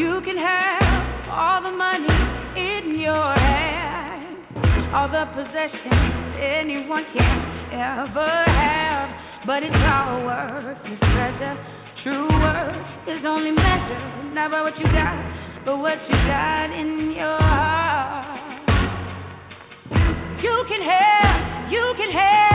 You can have all the money in your hand, all the possessions anyone can ever have, but it's all worthless treasure. True worth is only measured not by what you got, but what you got in your heart. You can have, you can have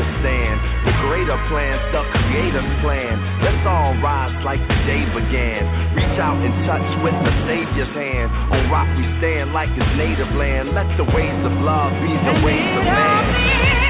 to take a stand. The greater plan's the creator's plan. Let's all rise like the day began. Reach out and touch with the Savior's hand. On rock we stand like his native land. Let the ways of love be the ways of man.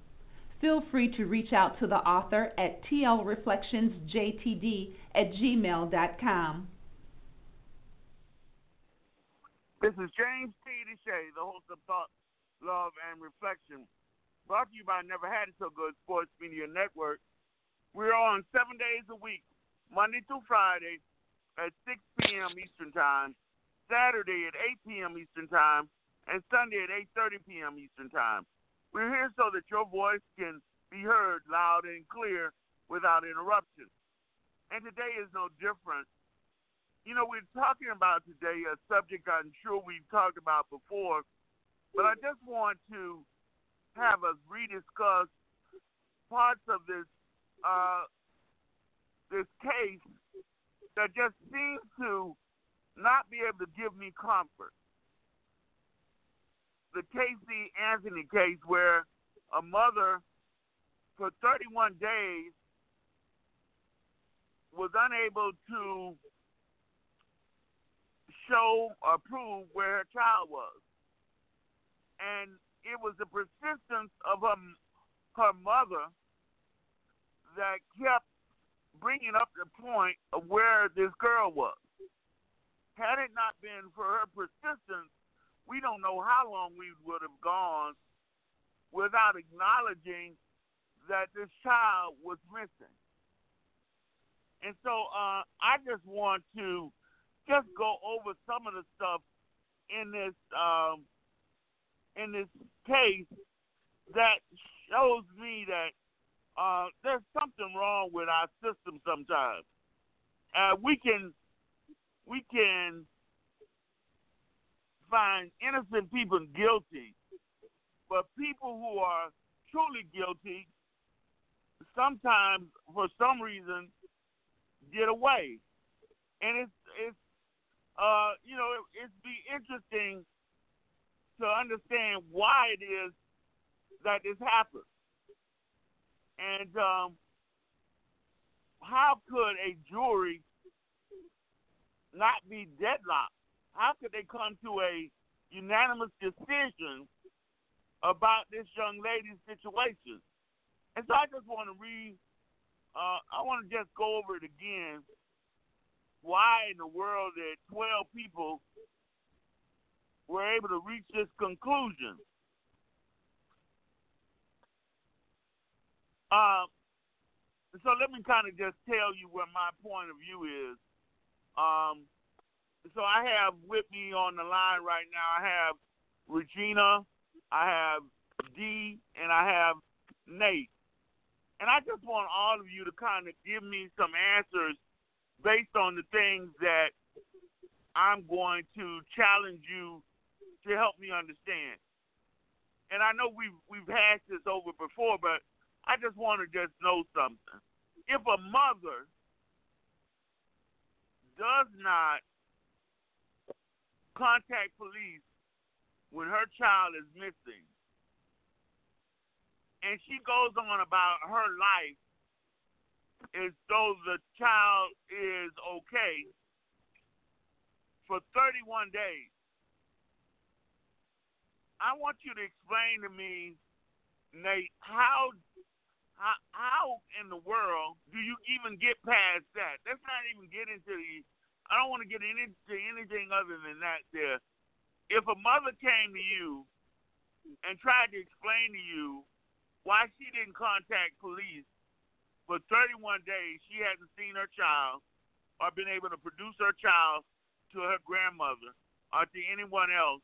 Feel free to reach out to the author at tlreflectionsjtd at gmail.com. This is James T. DeShay, the host of Thought, Love, and Reflection, brought to you by Never Had It So Good Sports Media Network. We're on seven days a week, Monday through Friday at 6 p.m. Eastern Time, Saturday at 8 p.m. Eastern Time, and Sunday at 8.30 p.m. Eastern Time. We're here so that your voice can be heard loud and clear without interruption. And today is no different you know, we're talking about today a subject I'm sure we've talked about before, but I just want to have us rediscuss parts of this uh, this case that just seems to not be able to give me comfort. The Casey Anthony case, where a mother for 31 days was unable to show or prove where her child was. And it was the persistence of her, her mother that kept bringing up the point of where this girl was. Had it not been for her persistence, we don't know how long we would have gone without acknowledging that this child was missing. And so uh, I just want to just go over some of the stuff in this um, in this case that shows me that uh, there's something wrong with our system sometimes. Uh, we can we can find innocent people guilty, but people who are truly guilty sometimes, for some reason, get away, and it's it's uh, you know, it, it'd be interesting to understand why it is that this happens. And um, how could a jury not be deadlocked? How could they come to a unanimous decision about this young lady's situation? And so I just want to read, uh, I want to just go over it again why in the world that 12 people were able to reach this conclusion. Um, so let me kind of just tell you what my point of view is. Um, so I have with me on the line right now, I have Regina, I have D, and I have Nate. And I just want all of you to kind of give me some answers based on the things that I'm going to challenge you to help me understand. And I know we've we've hashed this over before, but I just want to just know something. If a mother does not contact police when her child is missing, and she goes on about her life as though the child is okay for 31 days. I want you to explain to me, Nate, how how, in the world do you even get past that? Let's not even get into the I don't want to get into anything other than that. There, if a mother came to you and tried to explain to you why she didn't contact police for 31 days, she hadn't seen her child or been able to produce her child to her grandmother or to anyone else,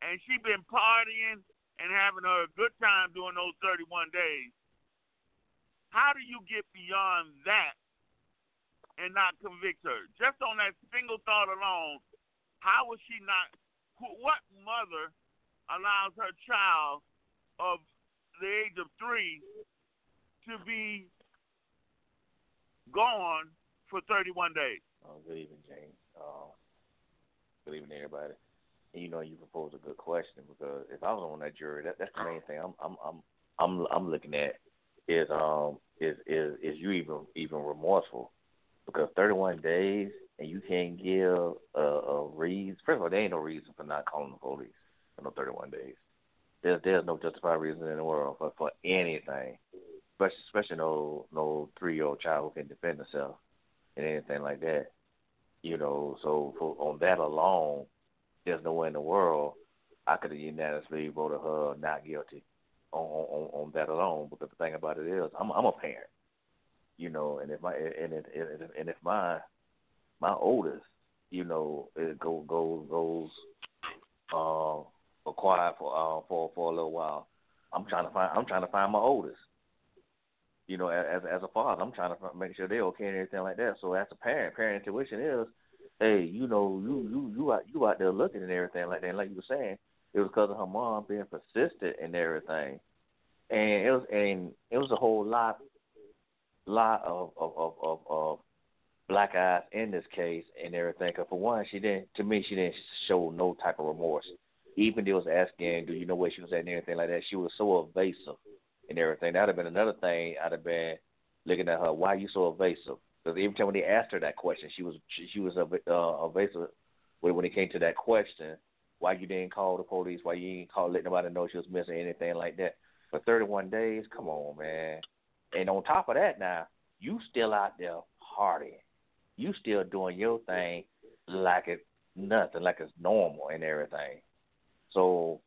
and she been partying and having her a good time during those 31 days. How do you get beyond that and not convict her? Just on that single thought alone, how was she not? What mother allows her child of the age of three to be gone for 31 days. Oh, good evening, James. Uh, good evening, everybody. And you know, you proposed a good question because if I was on that jury, that, that's the main thing I'm I'm I'm I'm I'm looking at is um is is is you even even remorseful because 31 days and you can't give a, a reason. First of all, there ain't no reason for not calling the police for no 31 days. There's there's no justified reason in the world for for anything, especially especially no no three year old child who can defend herself and anything like that. You know, so for on that alone, there's no way in the world I could have unanimously voted her not guilty on, on on that alone. Because the thing about it is, I'm I'm a parent, you know, and if my and if, and if my my oldest, you know, it go goes goes uh quiet for uh for for a little while, I'm trying to find I'm trying to find my oldest. You know, as as a father, I'm trying to make sure they're okay and everything like that. So as a parent, parent intuition is hey, you know, you you you out you out there looking and everything like that. And like you were saying, it was because of her mom being persistent and everything, and it was and it was a whole lot lot of of of of, of black eyes in this case and everything. Cause for one, she didn't to me she didn't show no type of remorse. Even they was asking, do you know where she was at and everything like that. She was so evasive and everything. That'd have been another thing. I'd have been looking at her. Why are you so evasive? Because every time when they asked her that question, she was she, she was uh, evasive when it came to that question. Why you didn't call the police? Why you didn't call let nobody know she was missing anything like that? For 31 days, come on, man. And on top of that, now you still out there partying. You still doing your thing like it's nothing, like it's normal and everything. So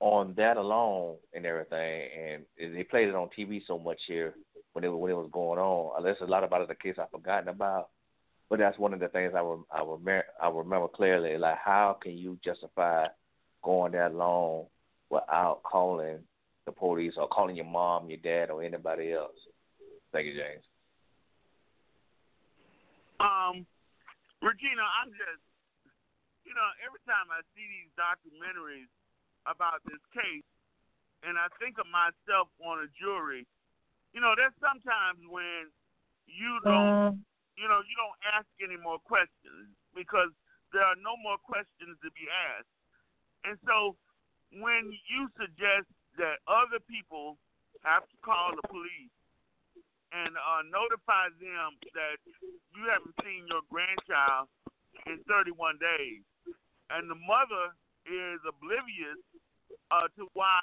on that alone and everything, and they played it on TV so much here when it when it was going on. Uh, Unless a lot about it, the case I've forgotten about, but that's one of the things I I remember I remember clearly. Like, how can you justify going that long without calling the police or calling your mom, your dad, or anybody else? Thank you, James. Um, Regina, I'm just, you know, every time I see these documentaries about this case, and I think of myself on a jury, you know, there's sometimes when you don't, mm. you know, you don't ask any more questions because there are no more questions to be asked. And so when you suggest that other people have to call the police and uh, notify them that you haven't seen your grandchild in 31 days, and the mother is oblivious uh, to why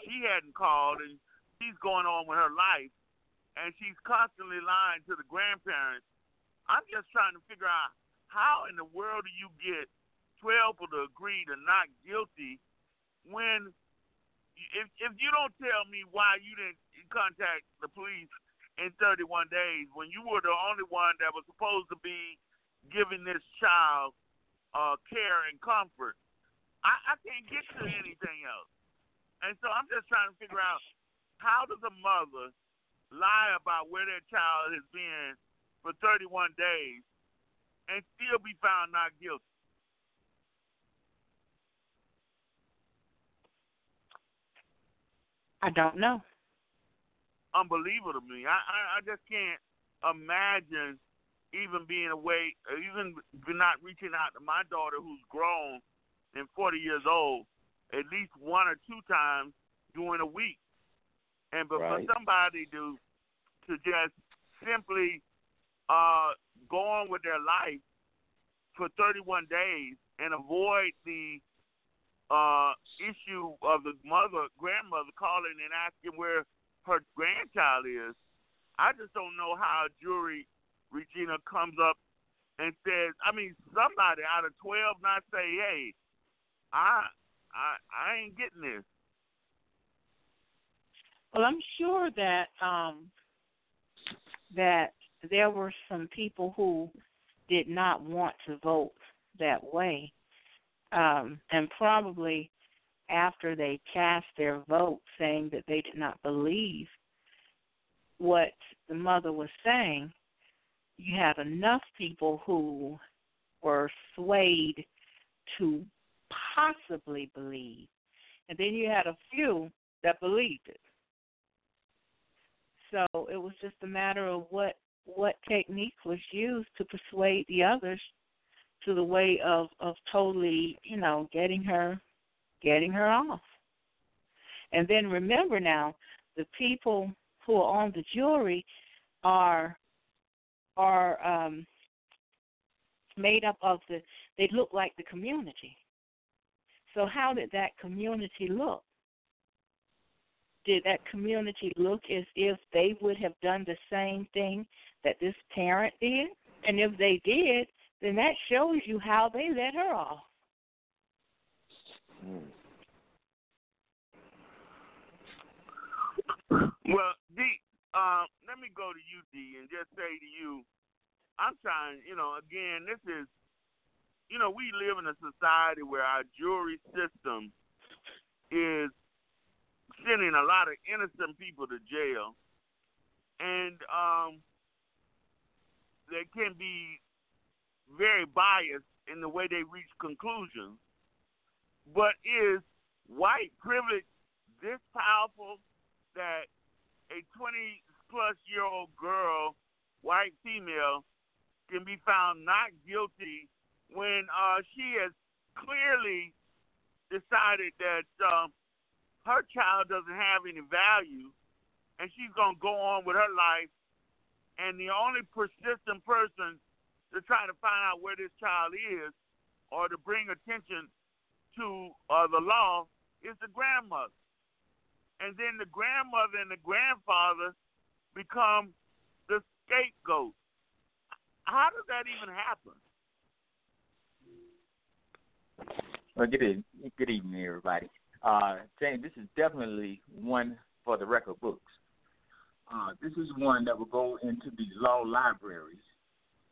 she hadn't called and she's going on with her life, and she's constantly lying to the grandparents. I'm just trying to figure out how in the world do you get 12 people to agree to not guilty when if if you don't tell me why you didn't contact the police in 31 days when you were the only one that was supposed to be giving this child uh, care and comfort, I, I can't get to anything else. And so I'm just trying to figure out how does a mother lie about where their child has been for 31 days and still be found not guilty? I don't know. Unbelievable to me. I, I, I just can't imagine even being away, even not reaching out to my daughter who's grown and 40 years old at least one or two times during a week. And but right. for somebody to to just simply uh, go on with their life for 31 days and avoid the uh, issue of the mother, grandmother calling and asking where her grandchild is, I just don't know how a jury, Regina, comes up and says, I mean, somebody out of twelve not say, hey, I, I, I ain't getting this. Well, I'm sure that um, that there were some people who did not want to vote that way, um, and probably after they cast their vote, saying that they did not believe what the mother was saying, you had enough people who were swayed to possibly believe. And then you had a few that believed it. So it was just a matter of what what technique was used to persuade the others to the way of of totally, you know, getting her getting her off. And then remember now, the people who are on the jury are are um, made up of the they look like the community. So how did that community look? Did that community look as if they would have done the same thing that this parent did? And if they did, then that shows you how they let her off. Well, D, uh, let me go to you, D, and just say to you, I'm trying, you know, again, this is, you know, we live in a society where our jury system is sending a lot of innocent people to jail, and um, they can be very biased in the way they reach conclusions. But is white privilege this powerful that a 20 plus year old girl, white female, can be found not guilty when uh, she has clearly decided that um, her child doesn't have any value and she's going to go on with her life. And the only persistent person to try to find out where this child is or to bring attention to uh, the law is the grandmother and then the grandmother and the grandfather become the scapegoat. How does that even happen? Well, good good evening, everybody. Uh, James, this is definitely one for the record books. Uh, this is one that will go into the law libraries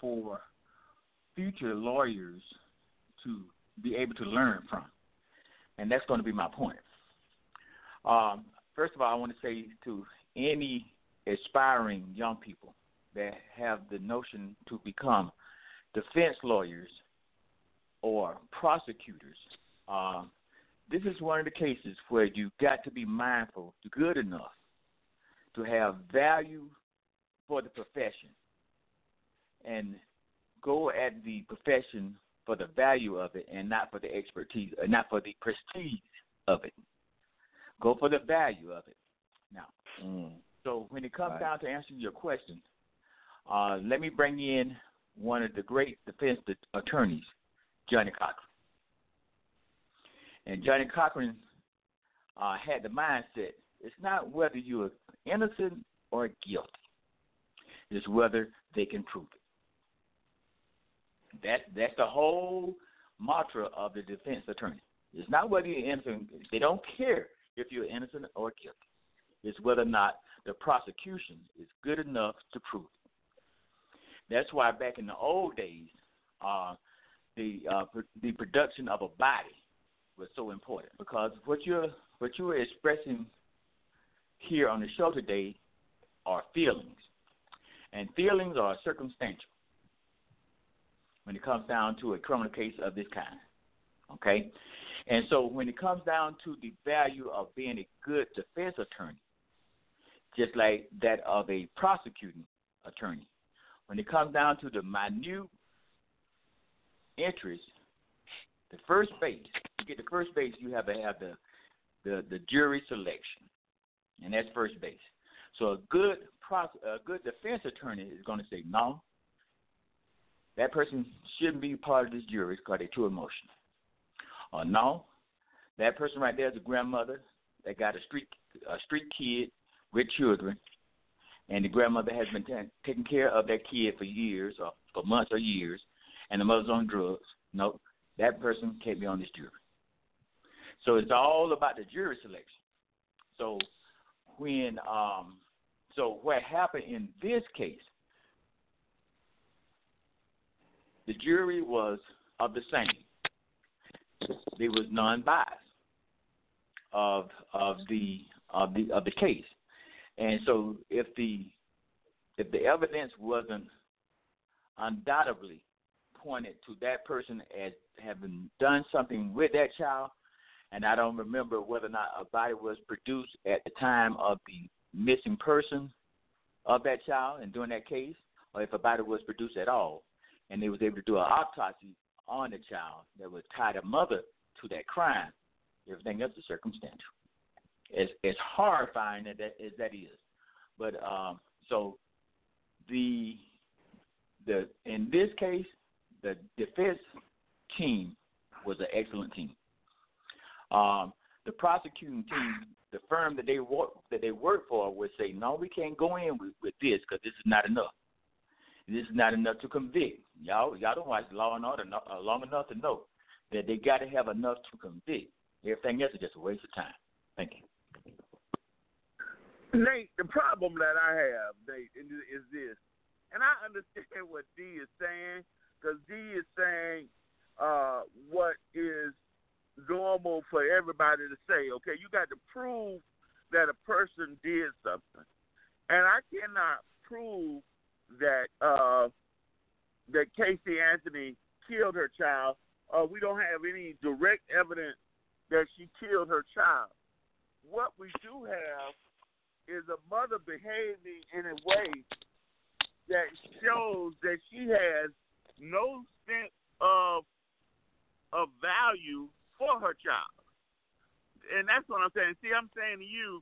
for future lawyers to be able to learn from, and that's going to be my point. Um, first of all, I want to say to any aspiring young people that have the notion to become defense lawyers or prosecutors, uh, this is one of the cases where you've got to be mindful, good enough to have value for the profession and go at the profession for the value of it and not for the expertise, or not for the prestige of it. Go for the value of it. Now, Mm. so when it comes Right. down to answering your question, uh, let me bring in one of the great defense attorneys, Johnnie Cochran. And Johnnie Cochran uh, had the mindset: it's not whether you're innocent or guilty; it's whether they can prove it. That that's the whole mantra of the defense attorney. It's not whether you're innocent; they don't care if you're innocent or guilty. It's whether or not the prosecution is good enough to prove it. That's why back in the old days, uh, the uh, the production of a body was so important because what you're what you are expressing here on the show today are feelings, and feelings are circumstantial when it comes down to a criminal case of this kind. Okay, and so when it comes down to the value of being a good defense attorney, just like that of a prosecuting attorney, when it comes down to the minute interest, the first base, to get the first base, you have to have the, the, the jury selection, and that's first base. So a good pros, a good defense attorney is going to say no. That person shouldn't be part of this jury because they're too emotional. Or no, that person right there is a grandmother that got a street a street kid with children, and the grandmother has been t- taking care of that kid for years or for months or years, and the mother's on drugs. Nope, that person can't be on this jury. So it's all about the jury selection. So when um, so what happened in this case, the jury was of the same. They was non-biased of of the of the of the case, and so if the if the evidence wasn't undoubtedly pointed to that person as having done something with that child, and I don't remember whether or not a body was produced at the time of the missing person of that child and during that case, or if a body was produced at all, and they was able to do an autopsy on the child that would tie the mother to that crime. Everything else is circumstantial. As as horrifying as that, as that is, but um, so the the in this case, the defense team was an excellent team. Um, the prosecuting team, the firm that they work that they work for, would say, "No, we can't go in with, with this because this is not enough. This is not enough to convict. Y'all, y'all don't watch Law and Order uh, long enough to know that they got to have enough to convict. Everything else is just a waste of time. Thank you." Nate, the problem that I have, Nate, is this, and I understand what D is saying because D is saying uh, what is normal for everybody to say. Okay, you got to prove that a person did something, and I cannot prove that uh, that Casey Anthony killed her child. Uh, we don't have any direct evidence that she killed her child. What we do have is a mother behaving in a way that shows that she has no sense of of value for her child. And that's what I'm saying. See, I'm saying to you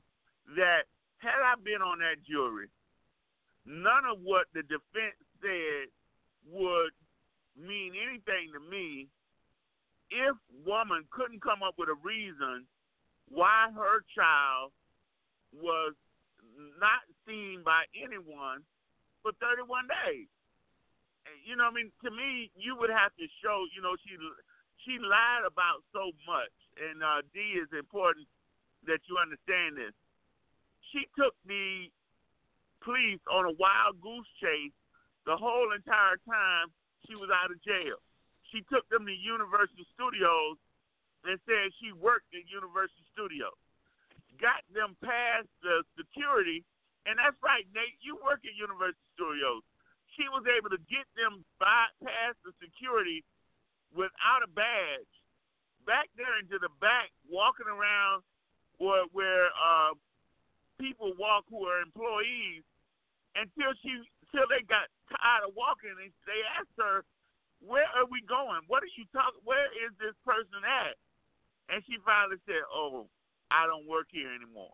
that had I been on that jury, none of what the defense said would mean anything to me if woman couldn't come up with a reason why her child was not seen by anyone for 31 days. You know, I mean, to me, you would have to show. You know, she she lied about so much, and uh, D is important that you understand this. She took the police on a wild goose chase the whole entire time she was out of jail. She took them to Universal Studios and said she worked at Universal Studios got them past the security, and that's right, Nate. You work at Universal Studios. She was able to get them by, past the security without a badge, back there into the back, walking around where where uh, people walk who are employees, until she until they got tired of walking, and they asked her, "Where are we going? What are you talking? Where is this person at?" And she finally said, "Oh, I don't work here anymore.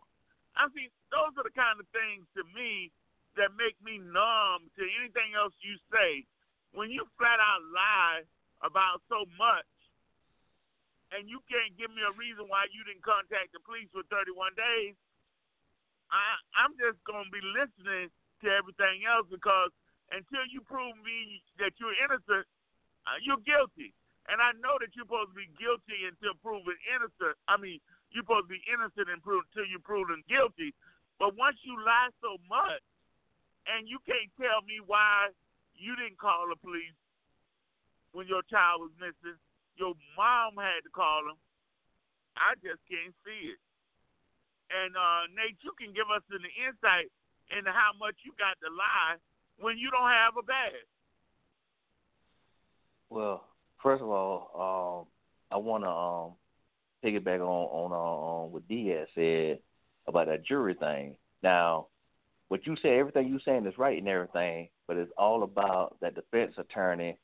I mean, those are the kind of things to me that make me numb to anything else you say. When you flat out lie about so much, and you can't give me a reason why you didn't contact the police for 31 days, I, I'm just going to be listening to everything else because until you prove me that you're innocent, uh, you're guilty. And I know that you're supposed to be guilty until proven innocent. I mean, you're supposed to be innocent until you're proven guilty. But once you lie so much, and you can't tell me why you didn't call the police when your child was missing, your mom had to call them. I just can't see it. And uh, Nate, you can give us an insight into how much you got to lie when you don't have a badge. Well, first of all, um, I want to um, piggyback on on, uh, on what Diaz said about that jury thing. Now, what you say, everything you saying is right and everything, but it's all about that defense attorney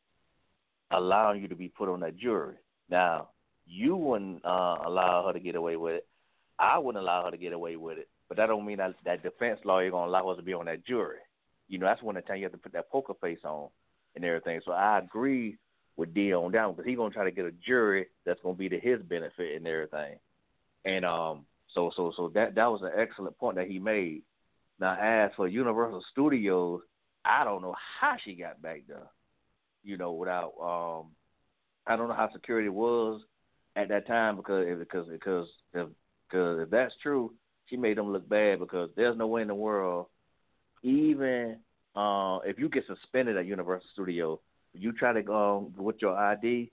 allowing you to be put on that jury. Now, you wouldn't uh, allow her to get away with it. I wouldn't allow her to get away with it. But that don't mean that that defense lawyer gonna allow us to be on that jury. You know, that's when the time you have to put that poker face on and everything. So I agree with D Dion down because he's gonna try to get a jury that's gonna be to his benefit and everything. And um, so so so that that was an excellent point that he made. Now, as for Universal Studios, I don't know how she got back there. you know, without um, I don't know how security was at that time because because because if because if that's true, she made them look bad because there's no way in the world, even uh, if you get suspended at Universal Studios, you try to go with your ID,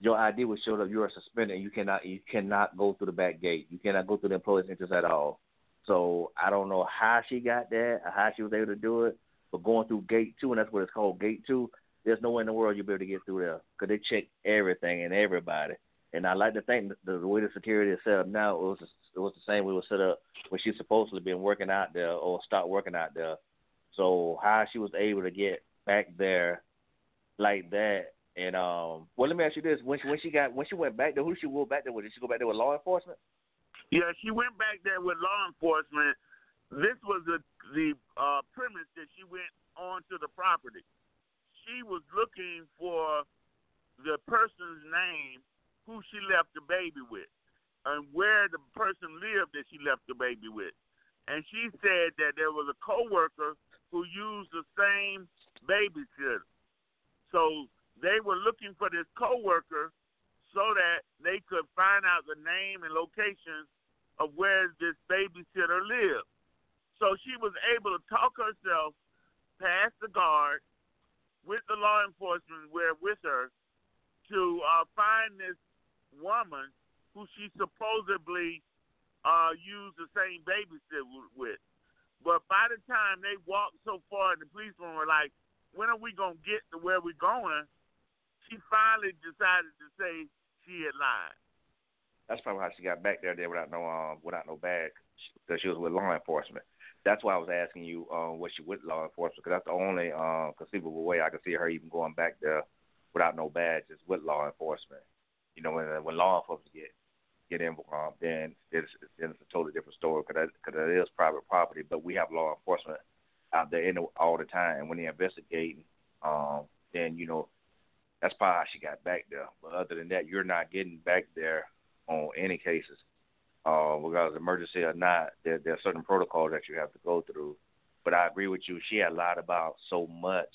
your ID will show that you are suspended. You cannot you cannot go through the back gate. You cannot go through the employee's entrance at all. So I don't know how she got that, or how she was able to do it, but going through gate two, and that's what it's called, gate two. There's no way in the world you'll be able to get through there because they check everything and everybody. And I like to think the, the way the security is set up now, it was it was the same it was set up when she supposedly been working out there or stopped working out there. So how she was able to get back there like that, and um, well, let me ask you this: when she when she got when she went back there, who she go back there with? Did she go back there with law enforcement? Yeah, she went back there with law enforcement. This was the the uh, premise that she went onto the property. She was looking for the person's name who she left the baby with and where the person lived that she left the baby with. And she said that there was a coworker who used the same babysitter. So they were looking for this coworker so that they could find out the name and location of where this babysitter lived. So she was able to talk herself past the guard with the law enforcement where with her to uh, find this woman who she supposedly uh, used the same babysitter with. But by the time they walked so far, the policemen were like, "When are we gonna get to where we're going?" She finally decided to say she had lied. That's probably how she got back there there without no um without no badge because she was with law enforcement. That's why I was asking you um was she with law enforcement because that's the only um conceivable way I could see her even going back there without no badge is with law enforcement. You know, when when law enforcement get get involved, then it's then it's a totally different story because because it is private property. But we have law enforcement out there in the, all the time when they're investigating. Um, then you know that's probably how she got back there. But other than that, you're not getting back there on any cases, uh, regardless of emergency or not. There, there are certain protocols that you have to go through. But I agree with you. She had lied about so much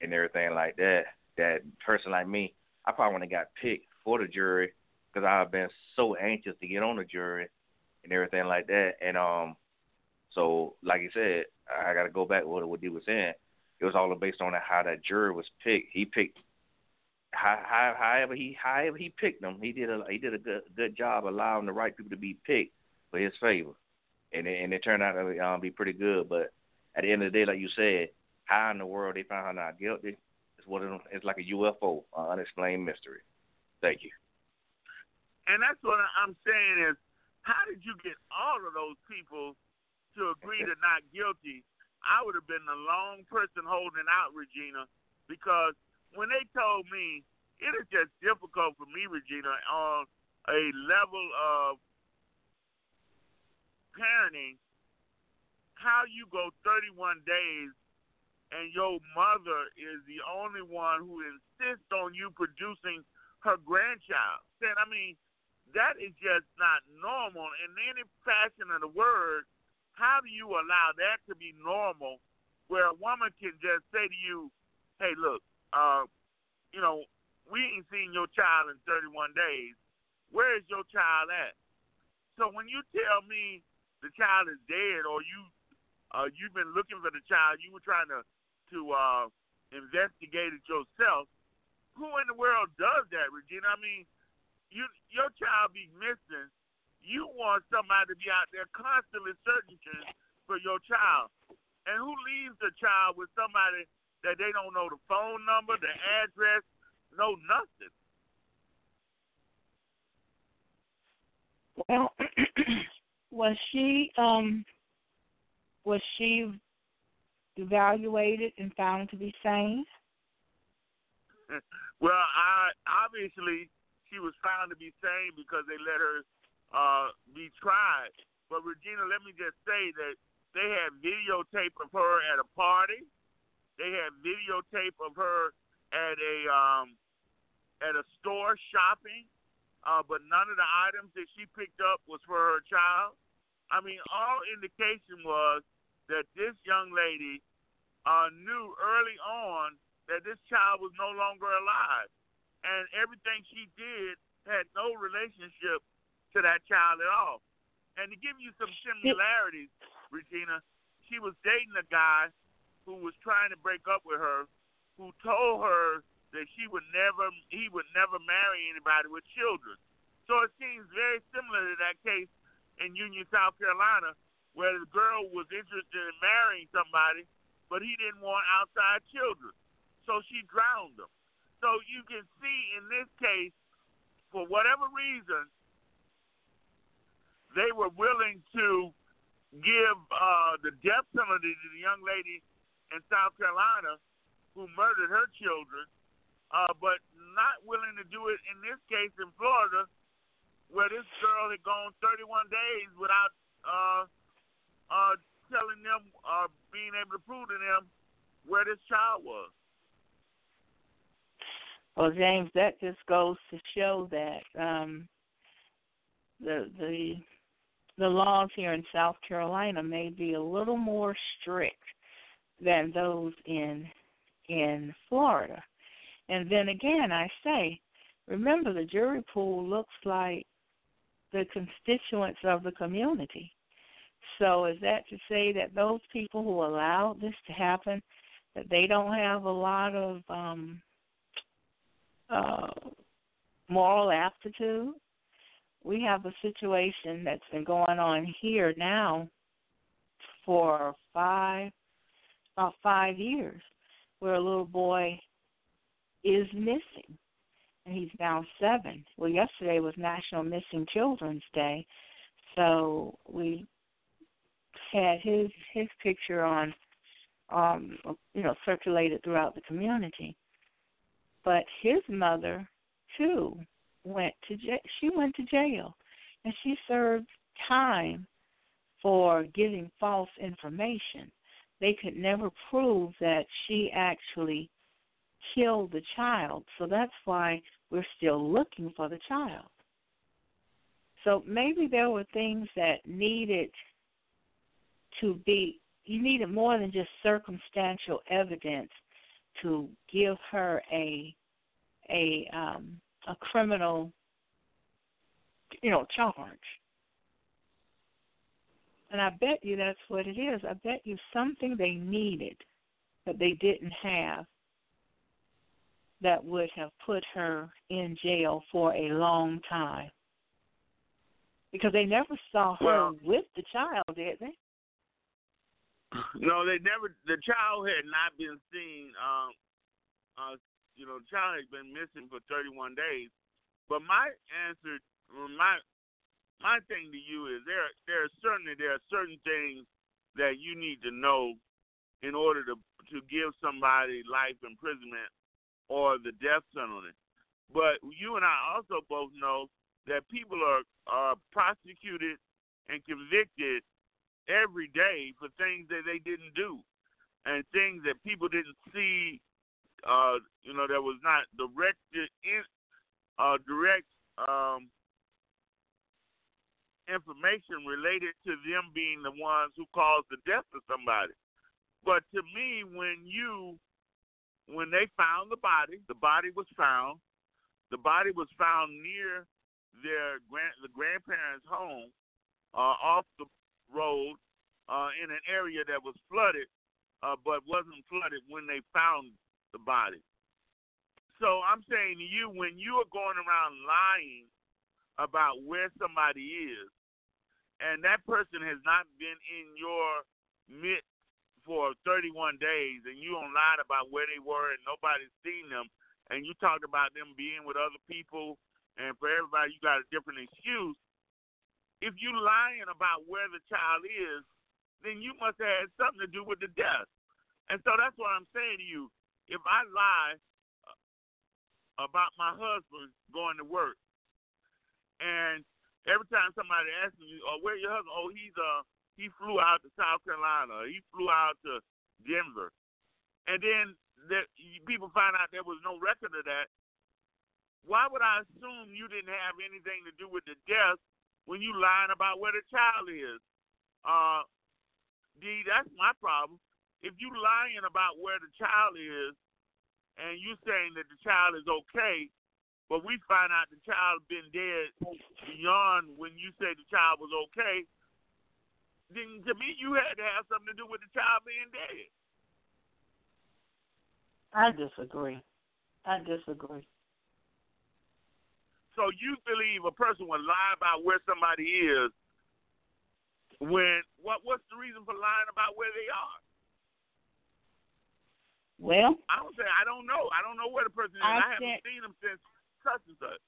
and everything like that. That person like me, I probably wouldn't have got picked for the jury because I've been so anxious to get on the jury and everything like that. And um, so like you said, I got to go back to what what he was saying. It was all based on how that jury was picked. He picked how, how, however he however he picked them. He did a he did a good good job allowing the right people to be picked for his favor, and it, and it turned out to um, be pretty good. But at the end of the day, like you said, how in the world they found her not guilty? It's what it, it's like a UFO, uh, unexplained mystery. Thank you. And that's what I'm saying is, how did you get all of those people to agree to not guilty? I would have been the lone person holding out, Regina, because when they told me it is just difficult for me, Regina, on a level of parenting, how you go 31 days and your mother is the only one who insists on you producing her grandchild. Saying, I mean, that is just not normal in any fashion of the word. How do you allow that to be normal where a woman can just say to you, hey, look, uh, you know, we ain't seen your child in 31 days. Where is your child at? So when you tell me the child is dead or you uh, you've been looking for the child, you were trying to to uh, investigate it yourself. Who in the world does that, Regina? I mean, you your child be missing, you want somebody to be out there constantly searching for your child. And who leaves the child with somebody that they don't know the phone number, the address, no nothing? Well, was she um was she evaluated and found to be sane? well, I obviously she was found to be sane because they let her uh, be tried. But Regina, let me just say that they had videotape of her at a party. They had videotape of her at a um, at a store shopping. Uh, but none of the items that she picked up was for her child. I mean, all indication was that this young lady uh, knew early on that this child was no longer alive, and everything she did had no relationship to that child at all. And to give you some similarities, Regina, she was dating a guy who was trying to break up with her, who told her that she would never, he would never marry anybody with children. So it seems very similar to that case in Union, South Carolina, where the girl was interested in marrying somebody, but he didn't want outside children. So she drowned him. So you can see in this case, for whatever reason, they were willing to give uh, the death penalty to the young lady in South Carolina who murdered her children, uh, but not willing to do it in this case in Florida, where this girl had gone 31 days without uh, uh, telling them or uh, being able to prove to them where this child was. Well, James, that just goes to show that um, the the the laws here in South Carolina may be a little more strict than those in in Florida. And then again, I say, remember the jury pool looks like the constituents of the community. So is that to say that those people who allowed this to happen, that they don't have a lot of um, uh, moral aptitude? We have a situation that's been going on here now for five, about five years, where a little boy is missing, and he's now seven. Well, yesterday was National Missing Children's Day, so we had his his picture on um you know circulated throughout the community but his mother too went to jail she went to jail and she served time for giving false information. They could never prove that she actually killed the child so that's why we're still looking for the child. So maybe there were things that needed to be you needed more than just circumstantial evidence to give her a a um a criminal you know charge. And i bet you that's what it is. I bet you something they needed that they didn't have that would have put her in jail for a long time. Because they never saw her well, with the child did they no, they never. The child had not been seen. Um, uh, you know, the child has been missing for 31 days. But my answer, my my thing to you is there. There are certainly there are certain things that you need to know in order to to give somebody life imprisonment or the death penalty. But you and I also both know that people are are prosecuted and convicted every day for things that they didn't do and things that people didn't see uh you know that was not directed in uh direct um information related to them being the ones who caused the death of somebody. But to me when you when they found the body, the body was found. The body was found near their grand the grandparents' home, uh, off the road uh, in an area that was flooded, uh, but wasn't flooded when they found the body. So I'm saying to you, when you are going around lying about where somebody is, and that person has not been in your midst for 31 days, and you don't lie about where they were and nobody's seen them, and you talked about them being with other people, and for everybody you got a different excuse, if you're lying about where the child is, then you must have had something to do with the death. And so that's what I'm saying to you. If I lie uh, about my husband going to work, and every time somebody asks me, "Oh, where your husband?" Oh, he's uh he flew out to South Carolina. He flew out to Denver, and then that people find out there was no record of that. Why would I assume you didn't have anything to do with the death when you lying about where the child is? Uh, D, that's my problem. If you lying about where the child is, and you saying that the child is okay, but we find out the child been dead beyond when you say the child was okay, then to me you had to have something to do with the child being dead. I disagree. I disagree. So you believe a person would lie about where somebody is when what what's the reason for lying about where they are? Well, I don't say I don't know. I don't know where the person is. I I, haven't sent- seen him since such and such.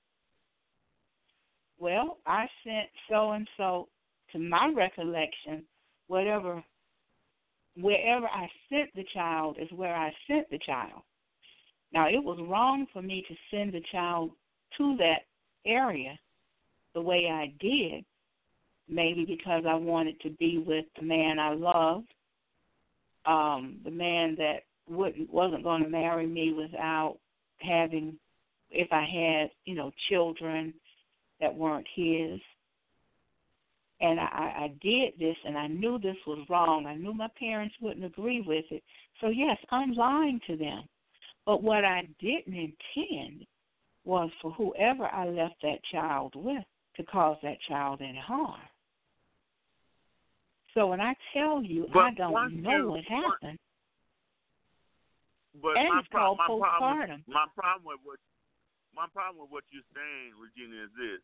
well, I sent so and so to my recollection, whatever wherever I sent the child is where I sent the child. Now it was wrong for me to send the child to that area the way I did, maybe because I wanted to be with the man I loved, um, the man that wouldn't wasn't going to marry me without having if I had, you know, children that weren't his. And I, I did this and I knew this was wrong. I knew my parents wouldn't agree with it. So yes, I'm lying to them. But what I didn't intend was for whoever I left that child with to cause that child any harm. So when I tell you But I don't know you- what happened, But And my, it's pro- called my problem, postpartum. my problem with what my problem with what you're saying, Regina, is this: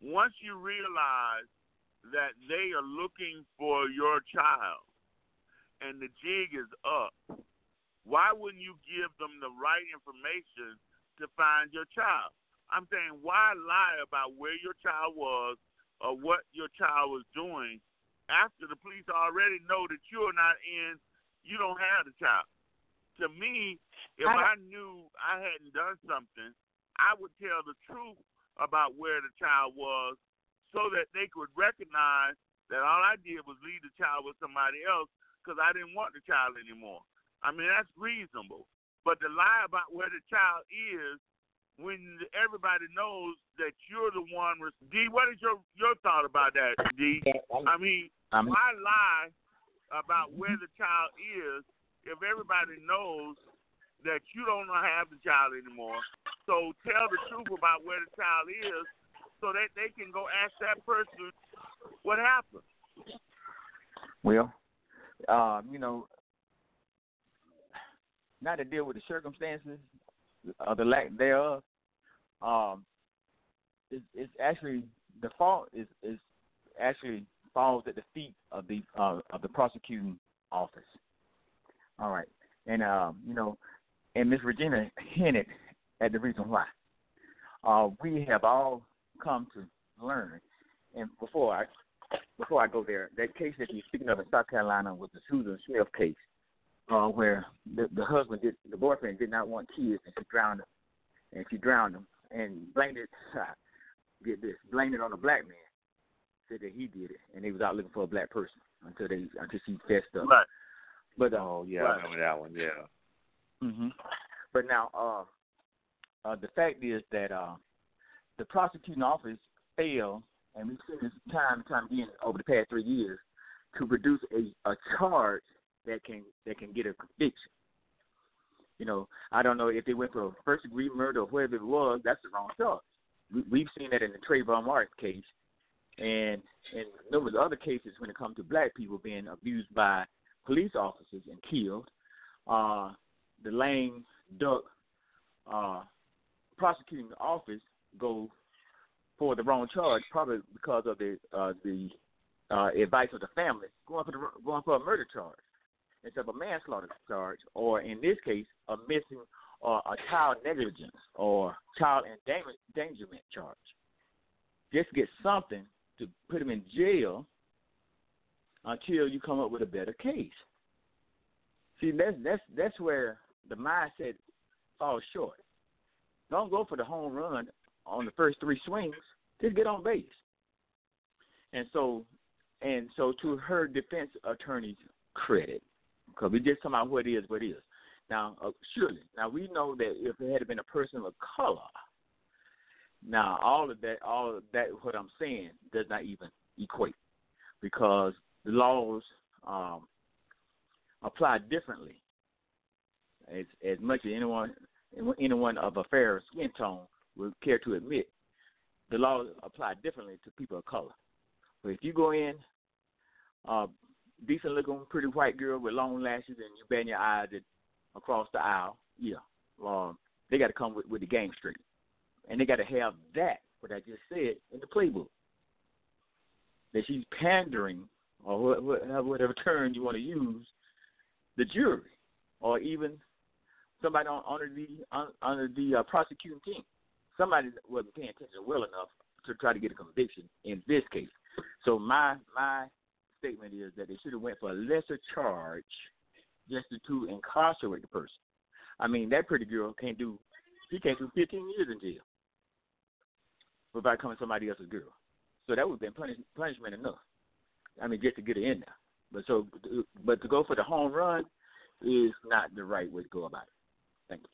once you realize that they are looking for your child, and the jig is up, why wouldn't you give them the right information to find your child? I'm saying, why lie about where your child was or what your child was doing after the police already know that you're not in, you don't have the child? To me, if I- I, knew I hadn't done something, I would tell the truth about where the child was so that they could recognize that all I did was leave the child with somebody else because I didn't want the child anymore. I mean, that's reasonable. But to lie about where the child is when everybody knows that you're the one. D, what is your your thought about that, D? I mean, I'm- why lie about where the child is if everybody knows that you don't have the child anymore? So tell the truth about where the child is so that they can go ask that person what happened. Well, um, you know, not to deal with the circumstances or the lack thereof. Um, it's, it's actually the fault is is actually falls at the feet of the uh, of the prosecuting office. All right, and um, you know, and Miss Regina hinted at the reason why. Uh, we have all come to learn, and before I before I go there, that case that you're speaking of in South Carolina was the Susan Smith case, uh, where the, the husband did, the boyfriend did not want kids, and she drowned him, and she drowned him, and blamed it, get this, blamed it on a black man, said that he did it, and he was out looking for a black person until they until she fessed up. Right. But uh, Oh yeah, right. I remember that one. Yeah. hmm But now, uh, uh, the fact is that uh, the prosecuting office failed, and we've seen this time and time again over the past three years, to produce a, a charge that can that can get a conviction. You know, I don't know if they went for a first degree murder or whatever it was. That's the wrong charge. We, we've seen that in the Trayvon Martin case, and and numerous other cases when it comes to black people being abused by police officers and killed. Uh, the lame duck uh, prosecuting office go for the wrong charge, probably because of the uh, the uh, advice of the family, going for the going for a murder charge instead of a manslaughter charge, or in this case, a missing or a child negligence or child endangerment charge. Just get something to put him in jail until you come up with a better case. See, that's that's that's where the mindset falls short. Don't go for the home run on the first three swings. Just get on base. And so, and so, to her defense attorney's credit, because we just talking about what it is, what it is. Now, uh, surely, now we know that if it had been a person of color, now all of that, all of that, what I'm saying does not even equate, because the laws um, apply differently as as much as anyone anyone of a fair skin tone would care to admit, the laws apply differently to people of color. But if you go in, uh, decent looking, pretty white girl with long lashes, and you bend your eyes across the aisle, yeah, um, they got to come with, with the game straight, and they got to have that what I just said in the playbook that she's pandering or whatever term you want to use the jury or even somebody on, under the under the uh, prosecuting team. Somebody wasn't paying attention well enough to try to get a conviction in this case. So my my statement is that they should have went for a lesser charge just to incarcerate the person. I mean, that pretty girl can't do she can't do 15 years in jail without coming somebody else's girl. So that would have been punish, punishment enough. I mean, just to get her in there. But so, but to go for the home run is not the right way to go about it. Thank you.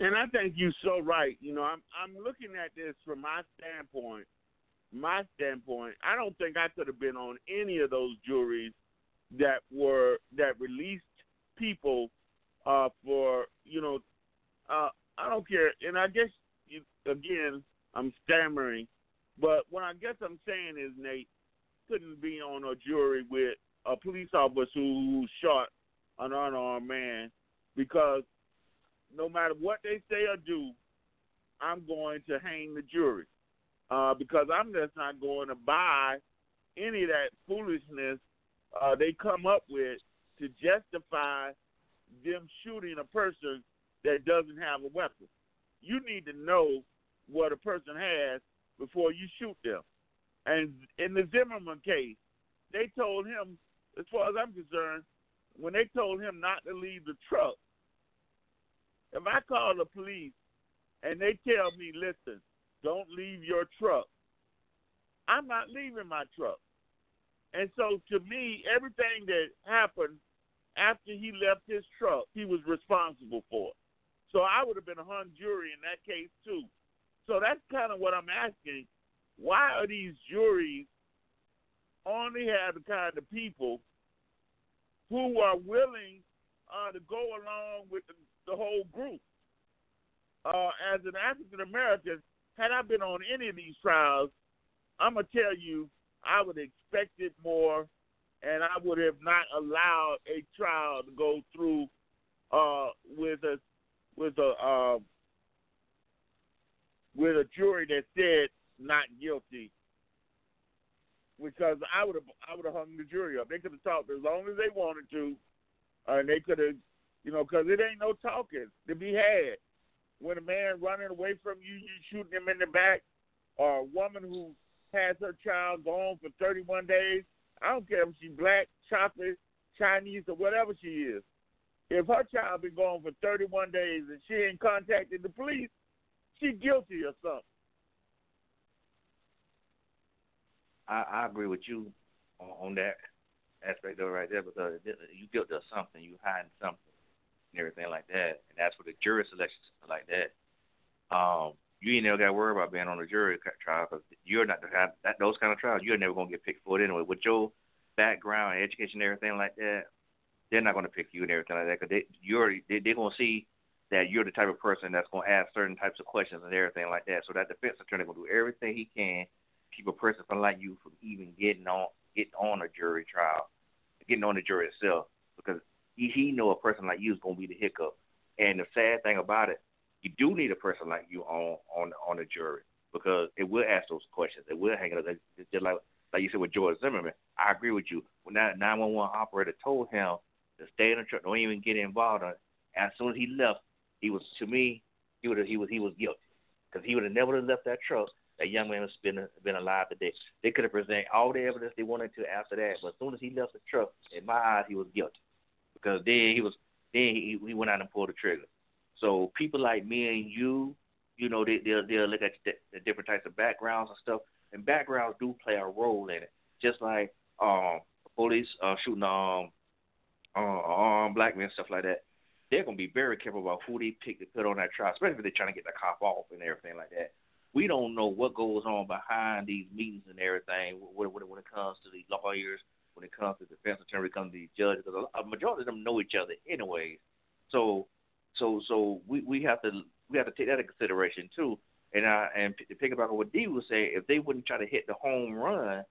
And I think you're so right. You know, I'm I'm looking at this from my standpoint. My standpoint, I don't think I could have been on any of those juries that were that released people uh, for you know. Uh, I don't care, and I guess again I'm stammering, but what I guess I'm saying is Nate couldn't be on a jury with a police officer who shot an unarmed man because no matter what they say or do, I'm going to hang the jury uh, because I'm just not going to buy any of that foolishness uh, they come up with to justify them shooting a person that doesn't have a weapon. You need to know what a person has before you shoot them. And in the Zimmerman case, they told him, as far as I'm concerned, when they told him not to leave the truck, if I call the police and they tell me, listen, don't leave your truck, I'm not leaving my truck. And so to me, everything that happened after he left his truck, he was responsible for. So I would have been a hung jury in that case too. So that's kind of what I'm asking. Why are these juries only have the kind of people who are willing uh, to go along with the, the whole group? Uh, as an African American, had I been on any of these trials, I'm gonna tell you, I would have expected more, and I would have not allowed a trial to go through uh, with a with a uh, with a jury that said not guilty because I would have I would have hung the jury up. They could have talked as long as they wanted to, and they could have, you know, because it ain't no talking to be had. When a man running away from you, you shooting him in the back, or a woman who has her child gone for 31 days. I don't care if she's black, chocolate, Chinese, or whatever she is. If her child been gone for 31 days and she ain't contacted the police, she guilty or something. I, I agree with you on, that aspect of it right there because you guilty of something, you hiding something and everything like that. And that's for the jury selection like that. Um, you ain't never got to worry about being on a jury trial because you're not to have that, those kind of trials. You're never gonna get picked for it anyway. With your background, education, and everything like that, they're not gonna pick you and everything like that because they you're they, they're gonna see that you're the type of person that's to ask certain types of questions and everything like that. So that defense attorney will do everything he can to keep a person like you from even getting on getting on a jury trial, getting on the jury itself, because he know a person like you is to be the hiccup. And the sad thing about it, you do need a person like you on on on the jury because it will ask those questions. It will hang it up. It's just like like you said with George Zimmerman. I agree with you. When that 911 operator told him to stay in the truck, don't even get involved. As soon as he left, he was to me, he would he was he was guilty because he would have never left that truck. That young man was been been alive today. They could have presented all the evidence they wanted to after that, but as soon as he left the truck, in my eyes, he was guilty because then he was then he, he went out and pulled the trigger. So people like me and you, you know, they they'll, they'll look at the, the different types of backgrounds and stuff, and backgrounds do play a role in it. Just like um police uh, shooting um uh, black men stuff like that they're to be very careful about who they pick to put on that trial, especially if they're trying to get the cop off and everything like that. We don't know what goes on behind these meetings and everything when, when, when it comes to these lawyers, when it comes to defense attorney, comes to these judges, because a majority of them know each other anyways. So, so, so we we have to we have to take that into consideration too. And I and to pick up on what Dee was saying, if they wouldn't try to hit the home run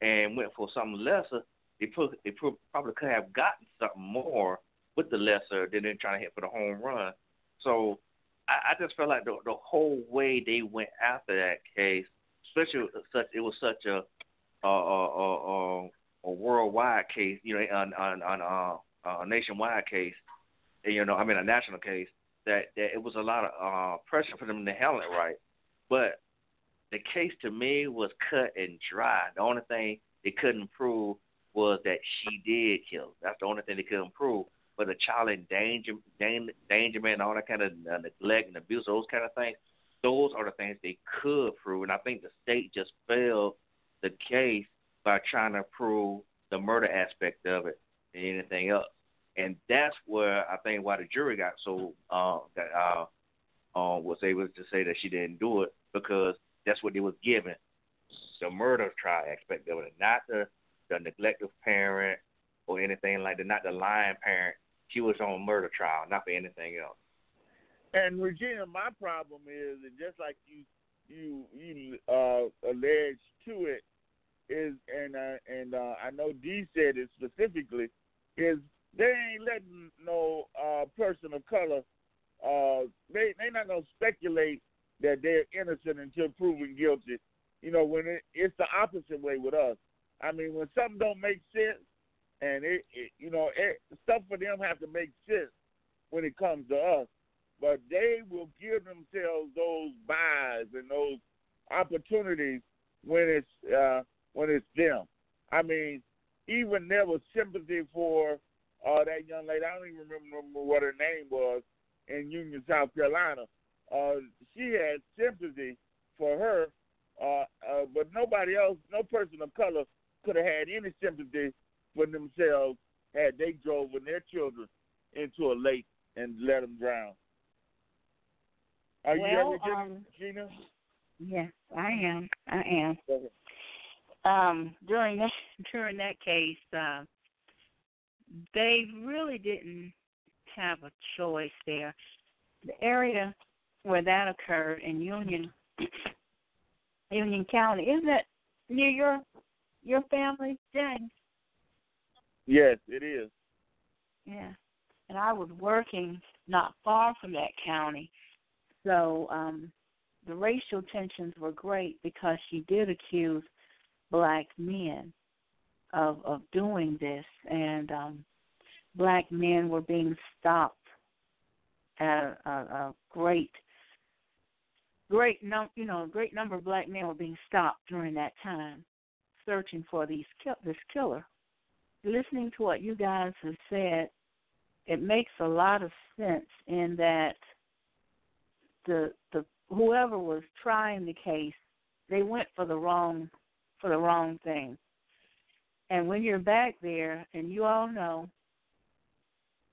and went for something lesser, they put they probably could have gotten something more with the lesser than than trying to hit for the home run. So I, I just felt like the the whole way they went after that case, especially such it was such a a a, a, a worldwide case, you know, on on on uh, a nationwide case, you know, I mean a national case. That that it was a lot of uh, pressure for them to handle it right, but the case to me was cut and dry. The only thing they couldn't prove was that she did kill. That's the only thing they couldn't prove. But the child endanger, endangerment, all that kind of neglect and abuse, those kind of things, those are the things they could prove. And I think the state just failed the case by trying to prove the murder aspect of it and anything else. And that's where I think why the jury got so uh, that uh, uh, was able to say that she didn't do it because that's what they was given, the murder trial aspect of it, not the the neglective parent or anything like that, not the lying parent. She was on murder trial, not for anything else. And Regina, my problem is, and just like you you you uh, alleged to it, is and uh, and uh, I know Dee said it specifically, is they ain't letting no uh, person of color. Uh, they they not gonna speculate that they're innocent until proven guilty. You know, when it, it's the opposite way with us. I mean, when something don't make sense, and it, it you know, it, stuff for them have to make sense when it comes to us. But they will give themselves those buys and those opportunities when it's uh, when it's them. I mean, even there was sympathy for uh, that young lady. I don't even remember what her name was in Union, South Carolina. Uh, she had sympathy for her, uh, uh, but nobody else, no person of color, could have had any sympathy for themselves had they drove with their children into a lake and let them drown. Are well, you ready, um, Gina? Yes, I am. I am. Um, during that during that case, uh, they really didn't have a choice there. The area where that occurred in Union Union County, isn't it near your your family, James? Yes, it is. Yeah. And I was working not far from that county. So um the racial tensions were great because she did accuse black men of of doing this and um black men were being stopped at a, a, a great great num you know a great number of black men were being stopped during that time searching for these this killer. Listening to what you guys have said, it makes a lot of sense in that the the whoever was trying the case, they went for the wrong for the wrong thing. And when you're back there, and you all know,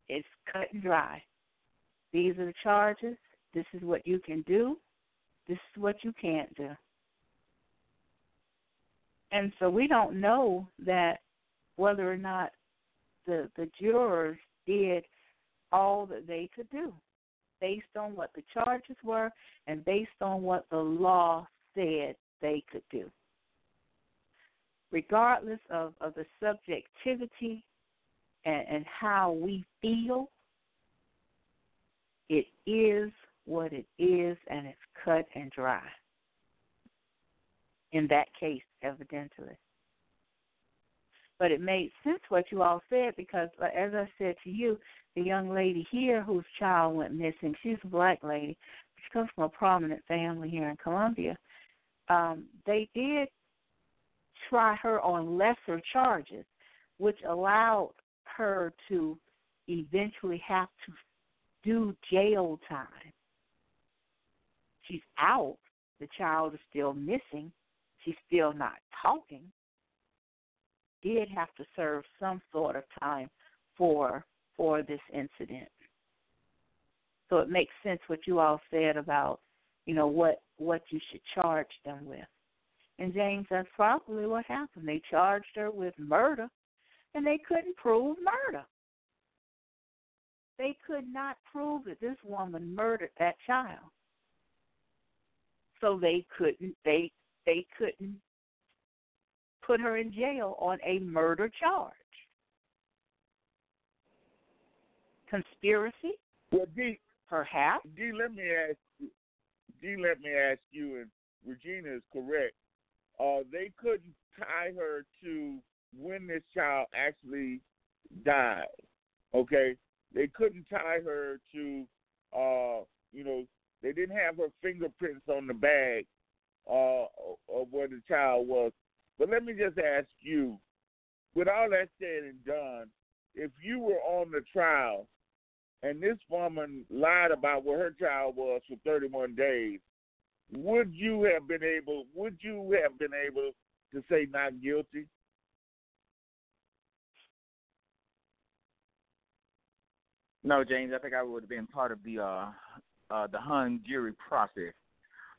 it's cut and dry. These are the charges. This is what you can do. This is what you can't do. And so we don't know that whether or not the the jurors did all that they could do based on what the charges were and based on what the law said they could do. Regardless of, of the subjectivity and, and how we feel, it is what it is and it's cut and dry in that case, evidently. But it made sense what you all said because, uh, as I said to you, the young lady here whose child went missing, she's a black lady. She comes from a prominent family here in Columbia. Um, they did try her on lesser charges, which allowed her to eventually have to do jail time. She's out. The child is still missing, she's still not talking, did have to serve some sort of time for for this incident. So it makes sense what you all said about, you know, what what you should charge them with. And James, that's probably what happened. They charged her with murder and they couldn't prove murder. They could not prove that this woman murdered that child. So they couldn't they they couldn't put her in jail on a murder charge. Conspiracy? Well, D, perhaps. D, let me ask you. D, let me ask you, and Regina is correct. Uh, they couldn't tie her to when this child actually died. Okay, they couldn't tie her to, uh, you know, they didn't have her fingerprints on the bag uh, of where the child was. But let me just ask you, with all that said and done, if you were on the trial and this woman lied about where her child was for 31 days, would you have been able? Would you have been able to say not guilty? No, James. I think I would have been part of the uh, uh, the hung jury process.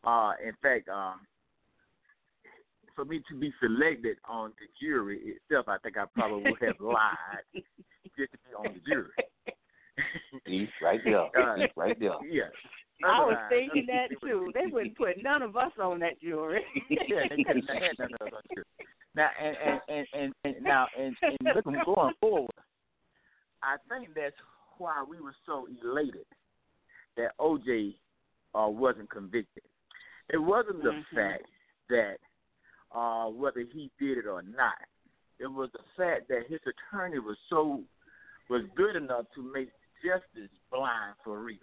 Uh, in fact, uh, for me to be selected on the jury itself, I think I probably would have lied just to be on the jury. He's right there. Uh, right there. Yeah. I was thinking that too. They wouldn't put none of us on that jury. yeah, they couldn't have had none of us on. Now and and and and, and now and, and looking going forward, I think that's why we were so elated that OJ uh, wasn't convicted. It wasn't the Mhm. fact that uh, whether he did it or not. It was the fact that his attorney was so was good enough to make justice blind for real.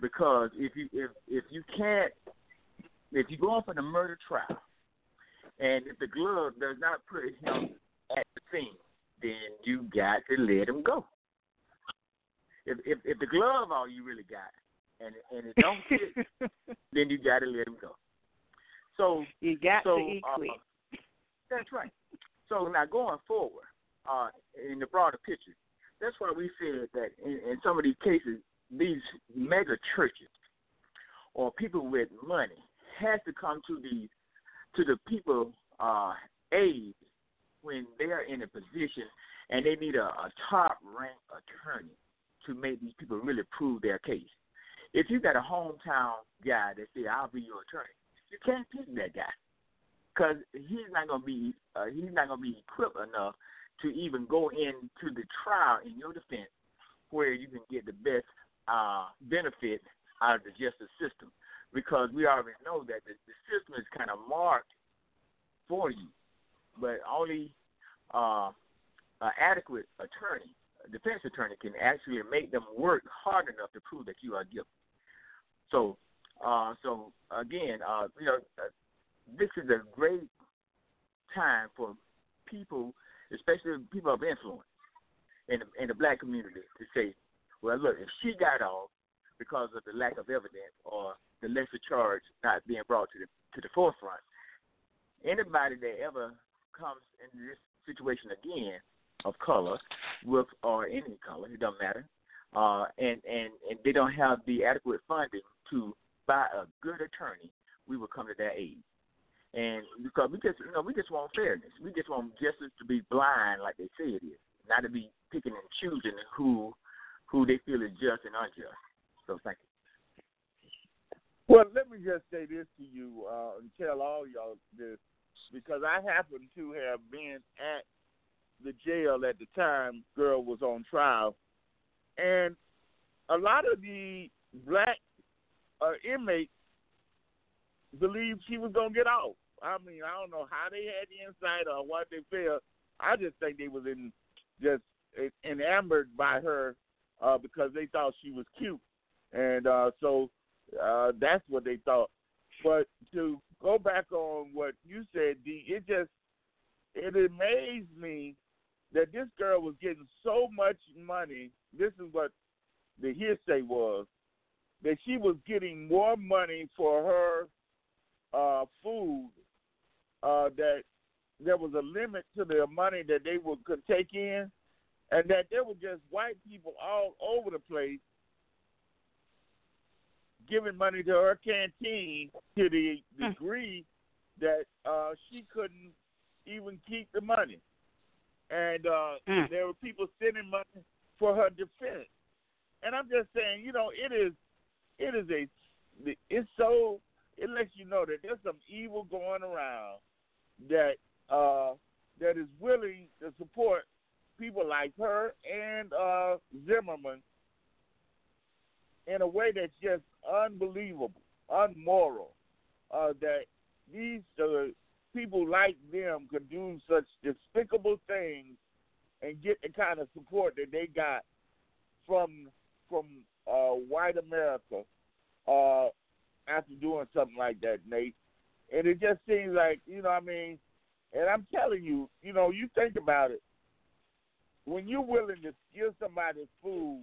Because if you if if you can't if you go off on for the murder trial and if the glove does not put him at the scene, then you got to let him go. If if if the glove all you really got and and it don't fit, then you got to let him go. So you got so, to eat uh. That's right. So now going forward, uh, in the broader picture, that's why we said that in, in some of these cases, these mega churches or people with money has to come to the to the people uh, aid when they are in a position and they need a, a top rank attorney to make these people really prove their case. If you got a hometown guy that say I'll be your attorney, you can't pick that guy because he's not gonna be uh, he's not gonna be equipped enough to even go into the trial in your defense where you can get the best uh, benefit out of the justice system because we already know that the, the system is kind of marked for you, but only uh, an adequate attorney, a defense attorney, can actually make them work hard enough to prove that you are guilty. So, uh, so again, uh, you know, uh, this is a great time for people, especially people of influence in the, in the black community, to say, well, look, if she got off because of the lack of evidence or the lesser charge not being brought to the to the forefront, anybody that ever comes in this situation again of color, with or any color, it doesn't matter, uh, and and and they don't have the adequate funding to buy a good attorney, we will come to their aid. And because we just, you know, we just want fairness. We just want justice to be blind, like they say it is, not to be picking and choosing who who they feel is just and unjust. So thank you. Well, let me just say this to you uh, and tell all y'all this because I happen to have been at the jail at the time girl was on trial, and a lot of the black uh, inmates believed she was gonna get out. I mean, I don't know how they had the insight or what they felt. I just think they was in just enamored by her uh, because they thought she was cute, and uh, so uh, that's what they thought. But to go back on what you said, D, it just it amazed me that this girl was getting so much money. This is what the hearsay was that she was getting more money for her uh, food uh, that there was a limit to the money that they would could take in, and that there were just white people all over the place giving money to her canteen to the degree that uh, she couldn't even keep the money. and uh, Mm. there were people sending money for her defense. And I'm just saying, you know, it is, it is a, it's so, it lets you know that there's some evil going around that uh, that is willing to support people like her and uh, Zimmerman in a way that's just unbelievable, unmoral. Uh, that these uh, people like them could do such despicable things and get the kind of support that they got from from uh, white America uh, after doing something like that, Nate. And it just seems like you know, what I mean, and I'm telling you, you know, you think about it. When you're willing to give somebody food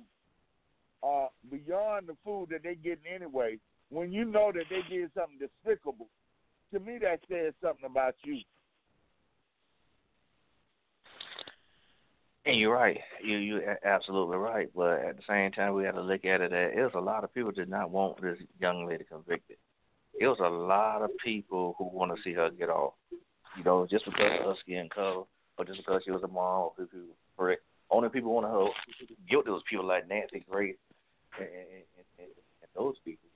uh, beyond the food that they're getting anyway, when you know that they did something despicable, to me that says something about you. And you're right. You you're absolutely right. But at the same time, we got to look at it that there's a lot of people did not want this young lady convicted. It was a lot of people who want to see her get off. You know, just because of her skin color, or just because she was a mom, or who for it. Only people want her guilty was people like Nancy Grace and, and, and, and those people.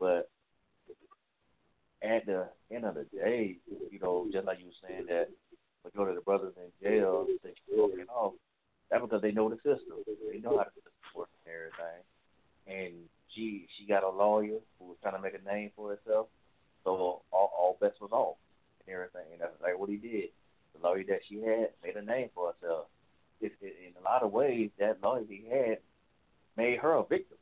But at the end of the day, you know, just like you were saying that majority of the brothers in jail they get off. That's because they know the system. They know how to the system and everything. And she she got a lawyer who was trying to make a name for herself. So all, all bets was off and everything. And that's like what he did. The lawyer that she had made a name for herself. It, it, in a lot of ways, that lawyer he had made her a victim.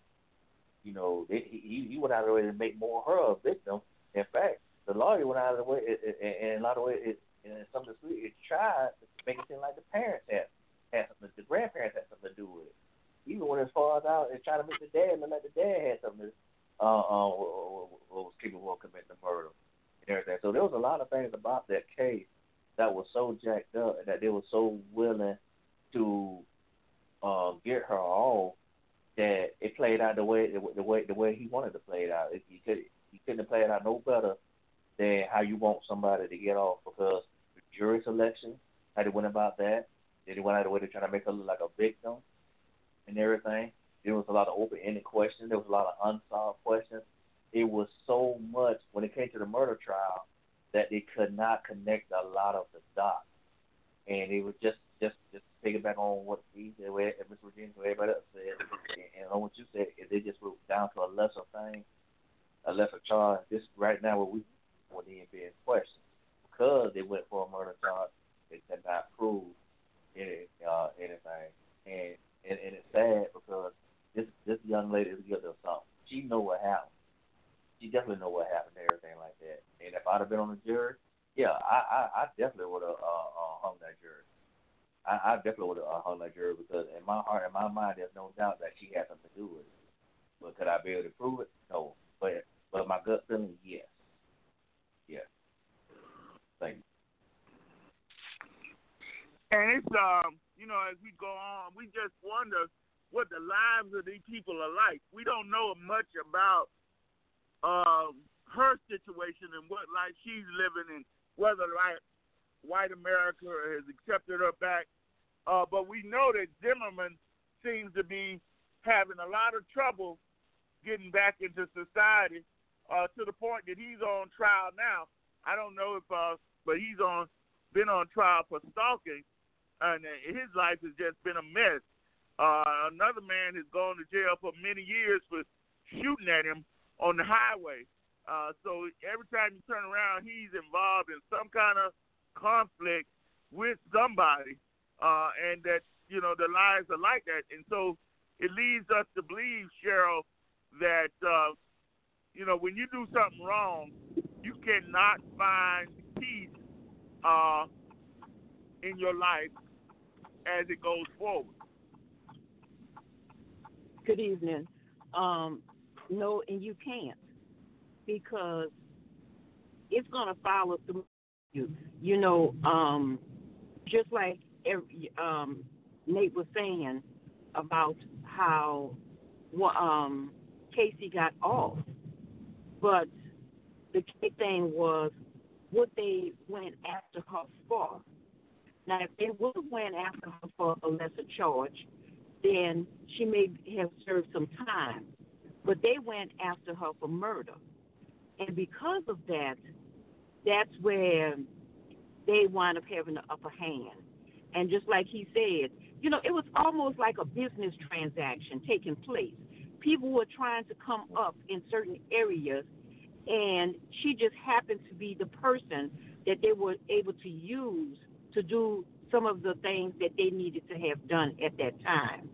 You know, it, he he went out of the way to make more her a victim. In fact, the lawyer went out of the way, and in a lot of ways, it, in some of the it tried to make it seem like the parents had had something, the grandparents had something to do with it. Even as far as out and trying to make the dad look like the dad had something to, uh, uh, was capable of committing the murder and everything. So there was a lot of things about that case that was so jacked up and that they were so willing to uh, get her off that it played out the way the way the way he wanted to play it out. It, he could he couldn't played it out no better than how you want somebody to get off because the jury selection, how they went about that, they went out of the way to try to make her look like a victim and everything. There was a lot of open ended questions. There was a lot of unsolved questions. It was so much when it came to the murder trial that they could not connect a lot of the dots. And it was just just just taking back on what he said, what Miss Virginia, what everybody else said, and on what you said, if they just went down to a lesser thing, a lesser charge. This right now what we when he being questioned because they went for a murder charge, they could not prove any uh, anything, and, and and it's sad because this this young lady is guilty of something. She know what happened. She definitely know what happened and everything like that. And if I'd have been on the jury, yeah, I I, I definitely would have uh, uh, hung that jury. I, I definitely would have hung that jury because in my heart, in my mind, there's no doubt that she had something to do with it. But could I be able to prove it? No. But but my gut feeling, yes. Yes. Thank you. And it's um, you know, as we go on, we just wonder what the lives of these people are like. We don't know much about um her situation and what life she's living and whether like white America has accepted her back. Uh, but we know that Zimmerman seems to be having a lot of trouble getting back into society uh, to the point that he's on trial now. I don't know if, uh, but he's on been on trial for stalking, and his life has just been a mess. Uh, another man has gone to jail for many years for shooting at him on the highway. Uh, so every time you turn around, he's involved in some kind of conflict with somebody, uh, and that you know the lives are like that. And so it leads us to believe, Cheryl, that uh, you know when you do something wrong, you cannot find peace uh, in your life as it goes forward. Good evening. Um, no, and you can't because it's going to follow through you. You know, um, just like every, um, Nate was saying about how um, Casey got off, but the key thing was what they went after her for. Now, if they would have went after her for a lesser charge, then she may have served some time. But they went after her for murder. And because of that, that's where they wind up having the upper hand. And just like he said, you know, it was almost like a business transaction taking place. People were trying to come up in certain areas, and she just happened to be the person that they were able to use to do some of the things that they needed to have done at that time.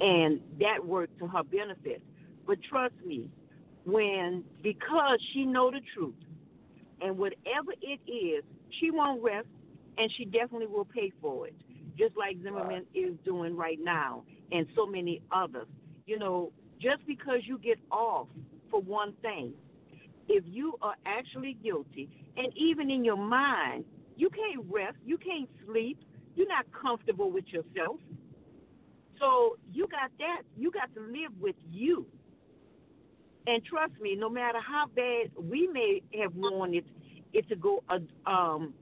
And that worked to her benefit. But trust me, when because she know the truth, and whatever it is, she won't rest, and she definitely will pay for it, just like Zimmerman is doing right now, and so many others. You know, just because you get off for one thing, if you are actually guilty, and even in your mind, you can't rest, you can't sleep, you're not comfortable with yourself. So you got that, you got to live with you. And trust me, no matter how bad we may have wanted it to go um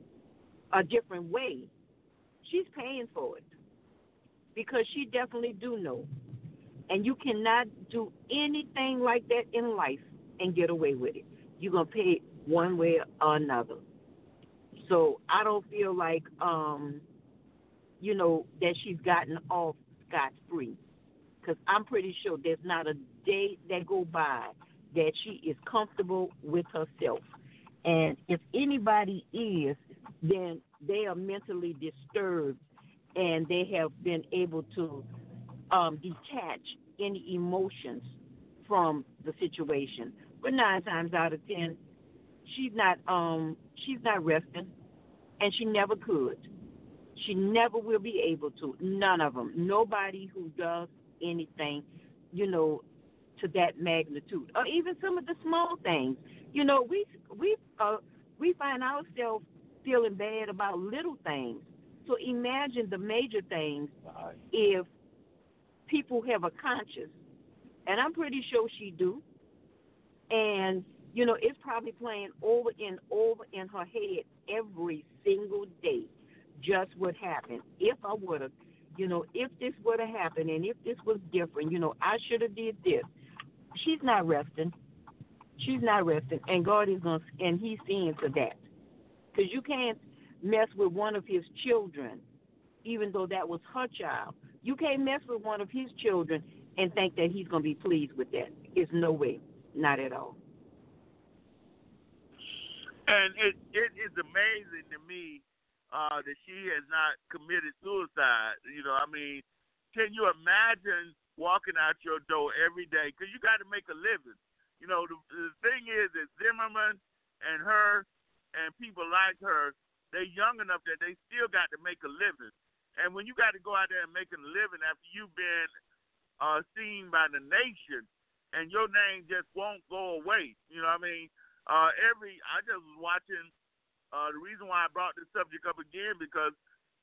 a different way, she's paying for it because she definitely do know. And you cannot do anything like that in life and get away with it. You're gonna pay one way or another. So I don't feel like um you know that she's gotten off scot free because I'm pretty sure there's not a day that go by that she is comfortable with herself. And if anybody is, then they are mentally disturbed and they have been able to um, detach any emotions from the situation. But nine times out of ten, she's not um she's not resting, and she never could. She never will be able to. None of them. Nobody who does anything, you know, to that magnitude, or even some of the small things. You know, we we uh, we find ourselves feeling bad about little things. So imagine the major things if people have a conscience, and I'm pretty sure she do. And you know, it's probably playing over and over in her head every single day. Just what happened. If I would have, you know, if this would have happened, and if this was different, you know, I should have did this. She's not resting. She's not resting, and God is going, to and He's seeing to that, because you can't mess with one of His children, even though that was her child. You can't mess with one of His children and think that He's going to be pleased with that. It's no way, not at all. And it it is amazing to me uh, that she has not committed suicide. You know, I mean, can you imagine walking out your door every day? Because you got to make a living. You know, the, the thing is that Zimmerman and her and people like her, they're young enough that they still got to make a living. And when you got to go out there and make a living after you've been uh, seen by the nation, and your name just won't go away. You know what I mean? Uh, every I just was watching uh, the reason why I brought this subject up again because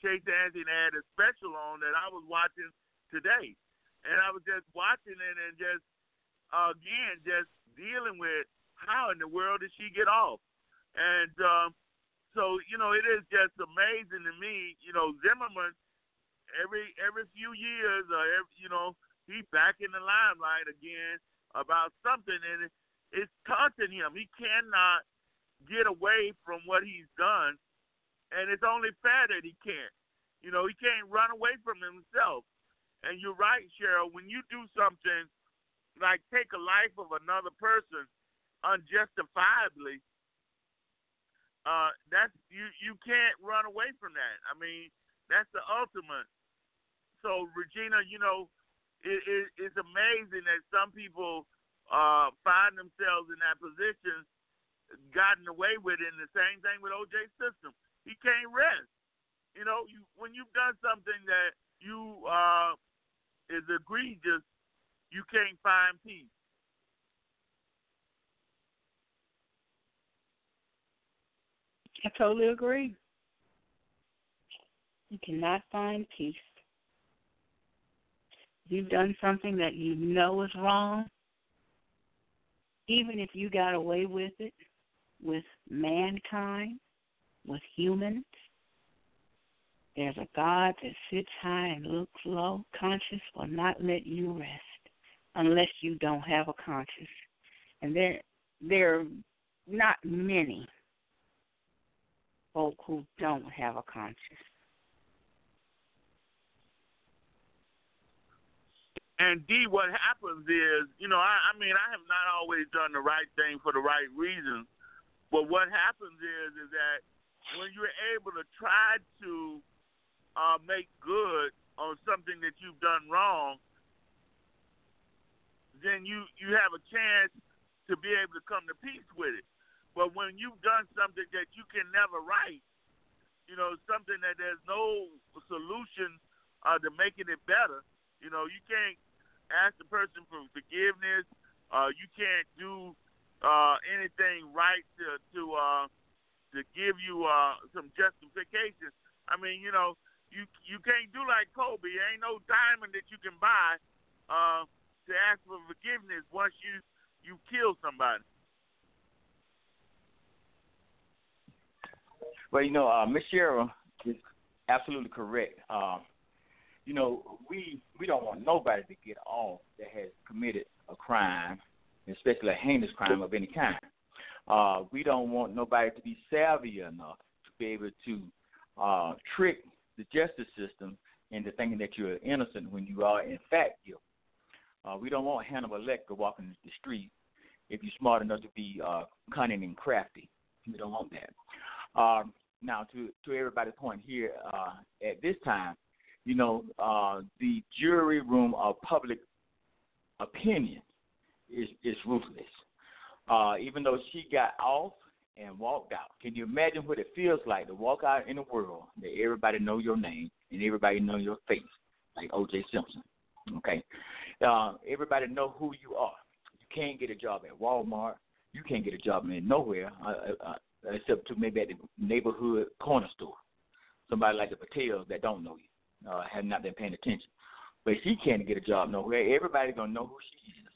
Casey Anthony had a special on that I was watching today, and I was just watching it and just uh, again just dealing with how in the world did she get off, and um, so you know it is just amazing to me. You know Zimmerman every every few years, uh, every, you know he's back in the limelight again about something, and it, it's taunting him. He cannot get away from what he's done, and it's only fair that he can't. You know, he can't run away from himself. And you're right, Cheryl. When you do something like take a life of another person unjustifiably, uh, that's you. You can't run away from that. I mean, that's the ultimate. So, Regina, you know, it, it, it's amazing that some people uh, find themselves in that position gotten away with it. And the same thing with OJ Simpson. He can't rest. You know, you when you've done something that you uh is egregious, you can't find peace. I totally agree. You cannot find peace. You've done something that you know is wrong, even if you got away with it, with mankind, with humans, There's a God that sits high and looks low. Conscience will not let you rest unless you don't have a conscience. And there there are not many folk who don't have a conscience. And D, what happens is, you know, I, I mean, I have not always done the right thing for the right reasons, but what happens is, is that when you're able to try to uh, make good on something that you've done wrong, then you you have a chance to be able to come to peace with it. But when you've done something that you can never right, you know, something that there's no solution uh, to making it better, you know, you can't ask the person for forgiveness. Uh, you can't do uh, anything right to to uh, to give you uh, some justification. I mean, you know, you you can't do like Kobe. There ain't no diamond that you can buy uh, to ask for forgiveness once you you kill somebody. Well, you know, uh, Miss Cheryl is absolutely correct. Uh, you know, we we don't want nobody to get off that has committed a crime, especially a heinous crime of any kind. Uh, we don't want nobody to be savvy enough to be able to uh, trick the justice system into thinking that you're innocent when you are in fact guilty. Uh, we don't want Hannibal Lecter walking the street if you're smart enough to be uh, cunning and crafty. We don't want that. Um, now, to to everybody's point here, uh, at this time, you know, uh, the jury room of public opinion is is ruthless. Uh, even though she got off and walked out, can you imagine what it feels like to walk out in the world that everybody know your name and everybody know your face, like O.J. Simpson? Okay, uh, everybody know who you are. You can't get a job at Walmart. You can't get a job in nowhere uh, uh, except to maybe at the neighborhood corner store. Somebody like the Patels that don't know you uh, have not been paying attention. But she can't get a job nowhere. Everybody's gonna know who she is,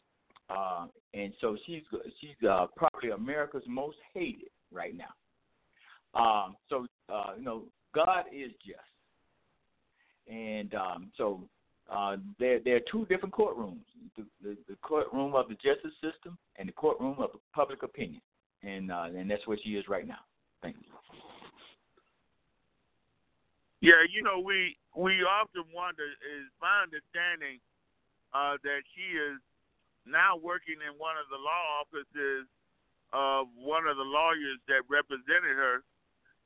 uh, and so she's she's uh, probably America's most hated right now. Um, so uh, you know, God is just, and um, so uh, there there are two different courtrooms: the, the, the courtroom of the justice system and the courtroom of public opinion, and uh, and that's where she is right now. Thank you. Yeah, you know, we we often wonder is my understanding uh, that she is now working in one of the law offices of one of the lawyers that represented her.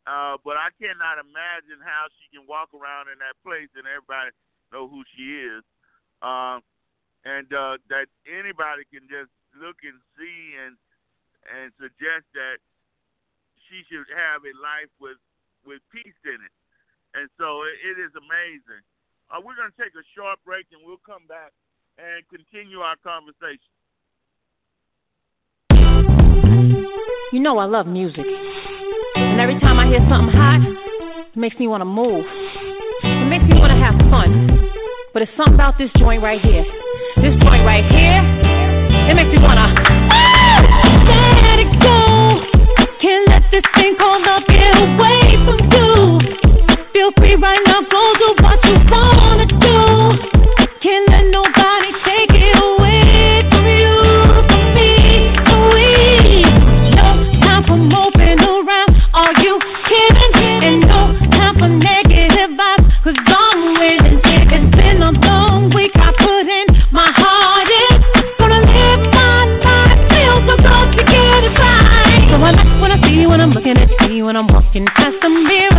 Uh, but I cannot imagine how she can walk around in that place and everybody know who she is. Uh, and uh, that anybody can just look and see and and suggest that she should have a life with with peace in it. And so it, it is amazing. Uh, we're going to take a short break and we'll come back and continue our conversation. You know I love music. And every time I hear something hot, it makes me want to move. It makes me want to have fun. But it's something about this joint right here. This joint right here, it makes me want to. Right now, go do walking past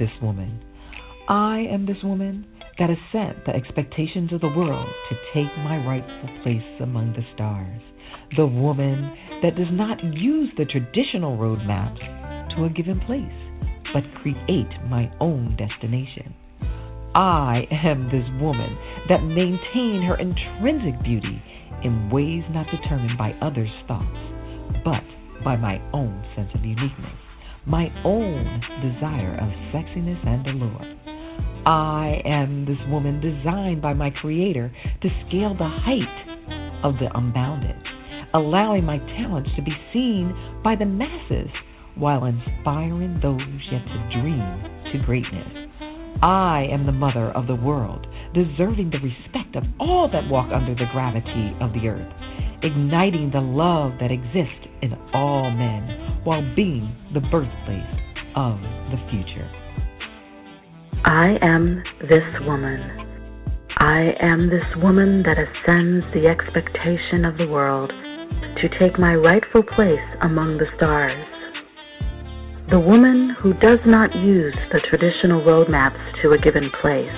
this woman. I am this woman that has set the expectations of the world to take my rightful place among the stars. The woman that does not use the traditional roadmaps to a given place, but create my own destination. I am this woman that maintain her intrinsic beauty in ways not determined by others' thoughts, but by my own sense of uniqueness, my own desire of sexiness and allure. I am this woman designed by my Creator to scale the height of the unbounded, allowing my talents to be seen by the masses while inspiring those yet to dream to greatness. I am the mother of the world, deserving the respect of all that walk under the gravity of the earth, igniting the love that exists in all men while being the birthplace of the future. I am this woman. I am this woman that ascends the expectation of the world to take my rightful place among the stars. The woman who does not use the traditional roadmaps to a given place,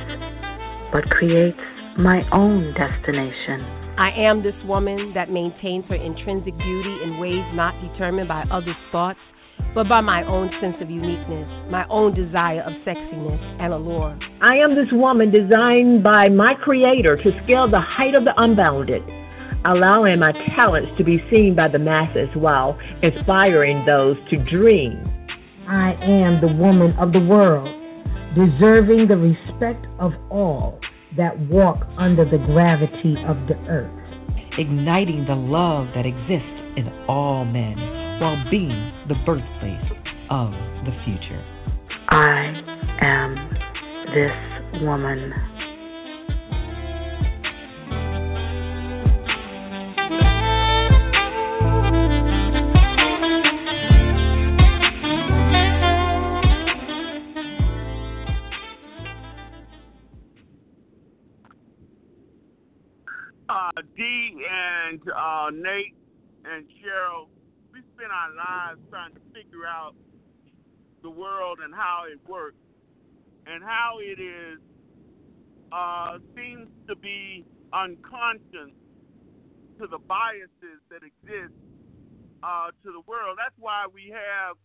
but creates my own destination. I am this woman that maintains her intrinsic beauty in ways not determined by others' thoughts, but by my own sense of uniqueness, my own desire of sexiness and allure. I am this woman designed by my Creator to scale the height of the unbounded, allowing my talents to be seen by the masses while inspiring those to dream. I am the woman of the world, deserving the respect of all that walk under the gravity of the earth. igniting the love that exists in all men while being the birthplace of the future. I am this woman. Uh, D and uh, Nate and Cheryl, we spend our lives trying to figure out the world and how it works and how it is uh, seems to be unconscious to the biases that exist uh, to the world. That's why we have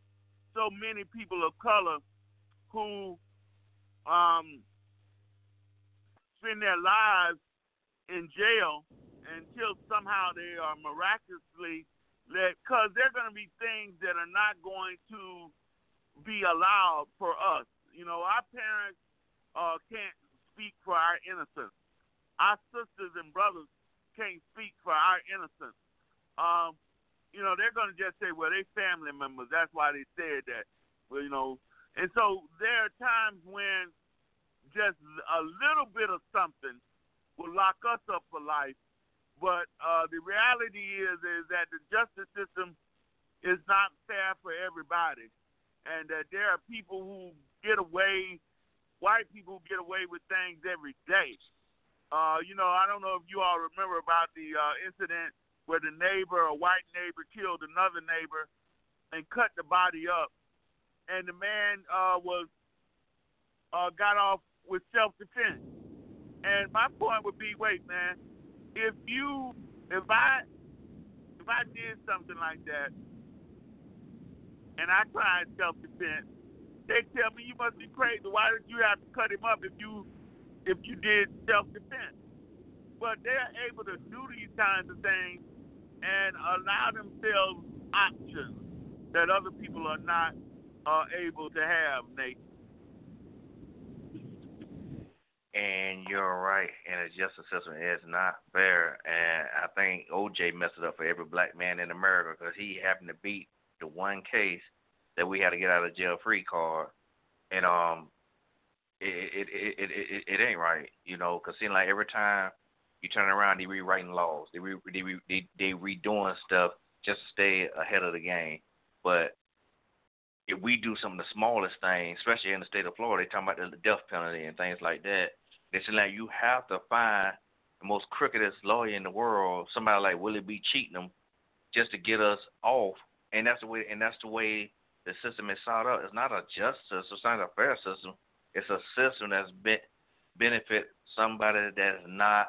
so many people of color who um, spend their lives in jail until somehow they are miraculously let, because there are going to be things that are not going to be allowed for us. You know, our parents uh, can't speak for our innocence. Our sisters and brothers can't speak for our innocence. Um, you know, they're going to just say, well, they family members. That's why they said that. Well, you know, and so there are times when just a little bit of something will lock us up for life. But uh, the reality is is that the justice system is not fair for everybody, and that there are people who get away, white people who get away with things every day. Uh, you know, I don't know if you all remember about the uh, incident where the neighbor, a white neighbor, killed another neighbor and cut the body up, and the man uh, was uh, got off with self defense. And my point would be, wait, man, if you, if I, if I did something like that, and I tried self defense, they tell me you must be crazy. Why did you have to cut him up if you, if you did self defense? But they're able to do these kinds of things and allow themselves options that other people are not uh, able to have, Nate and you're right, and the justice system is not fair. And I think OJ messed it up for every black man in America because he happened to beat the one case that we had to get out of jail free card, and um, it it it it, it, it ain't right, you know, because seems like every time you turn around, they rewriting laws, they re, they re, they they redoing stuff just to stay ahead of the game, but if we do some of the smallest things, especially in the state of Florida, they talking about the death penalty and things like that. They say like you have to find the most crookedest lawyer in the world, somebody like Willie B. Cheatham, just to get us off. And that's the way. And that's the way the system is set up. It's not a just system. It's not a fair system. It's a system that's be, benefit somebody that is not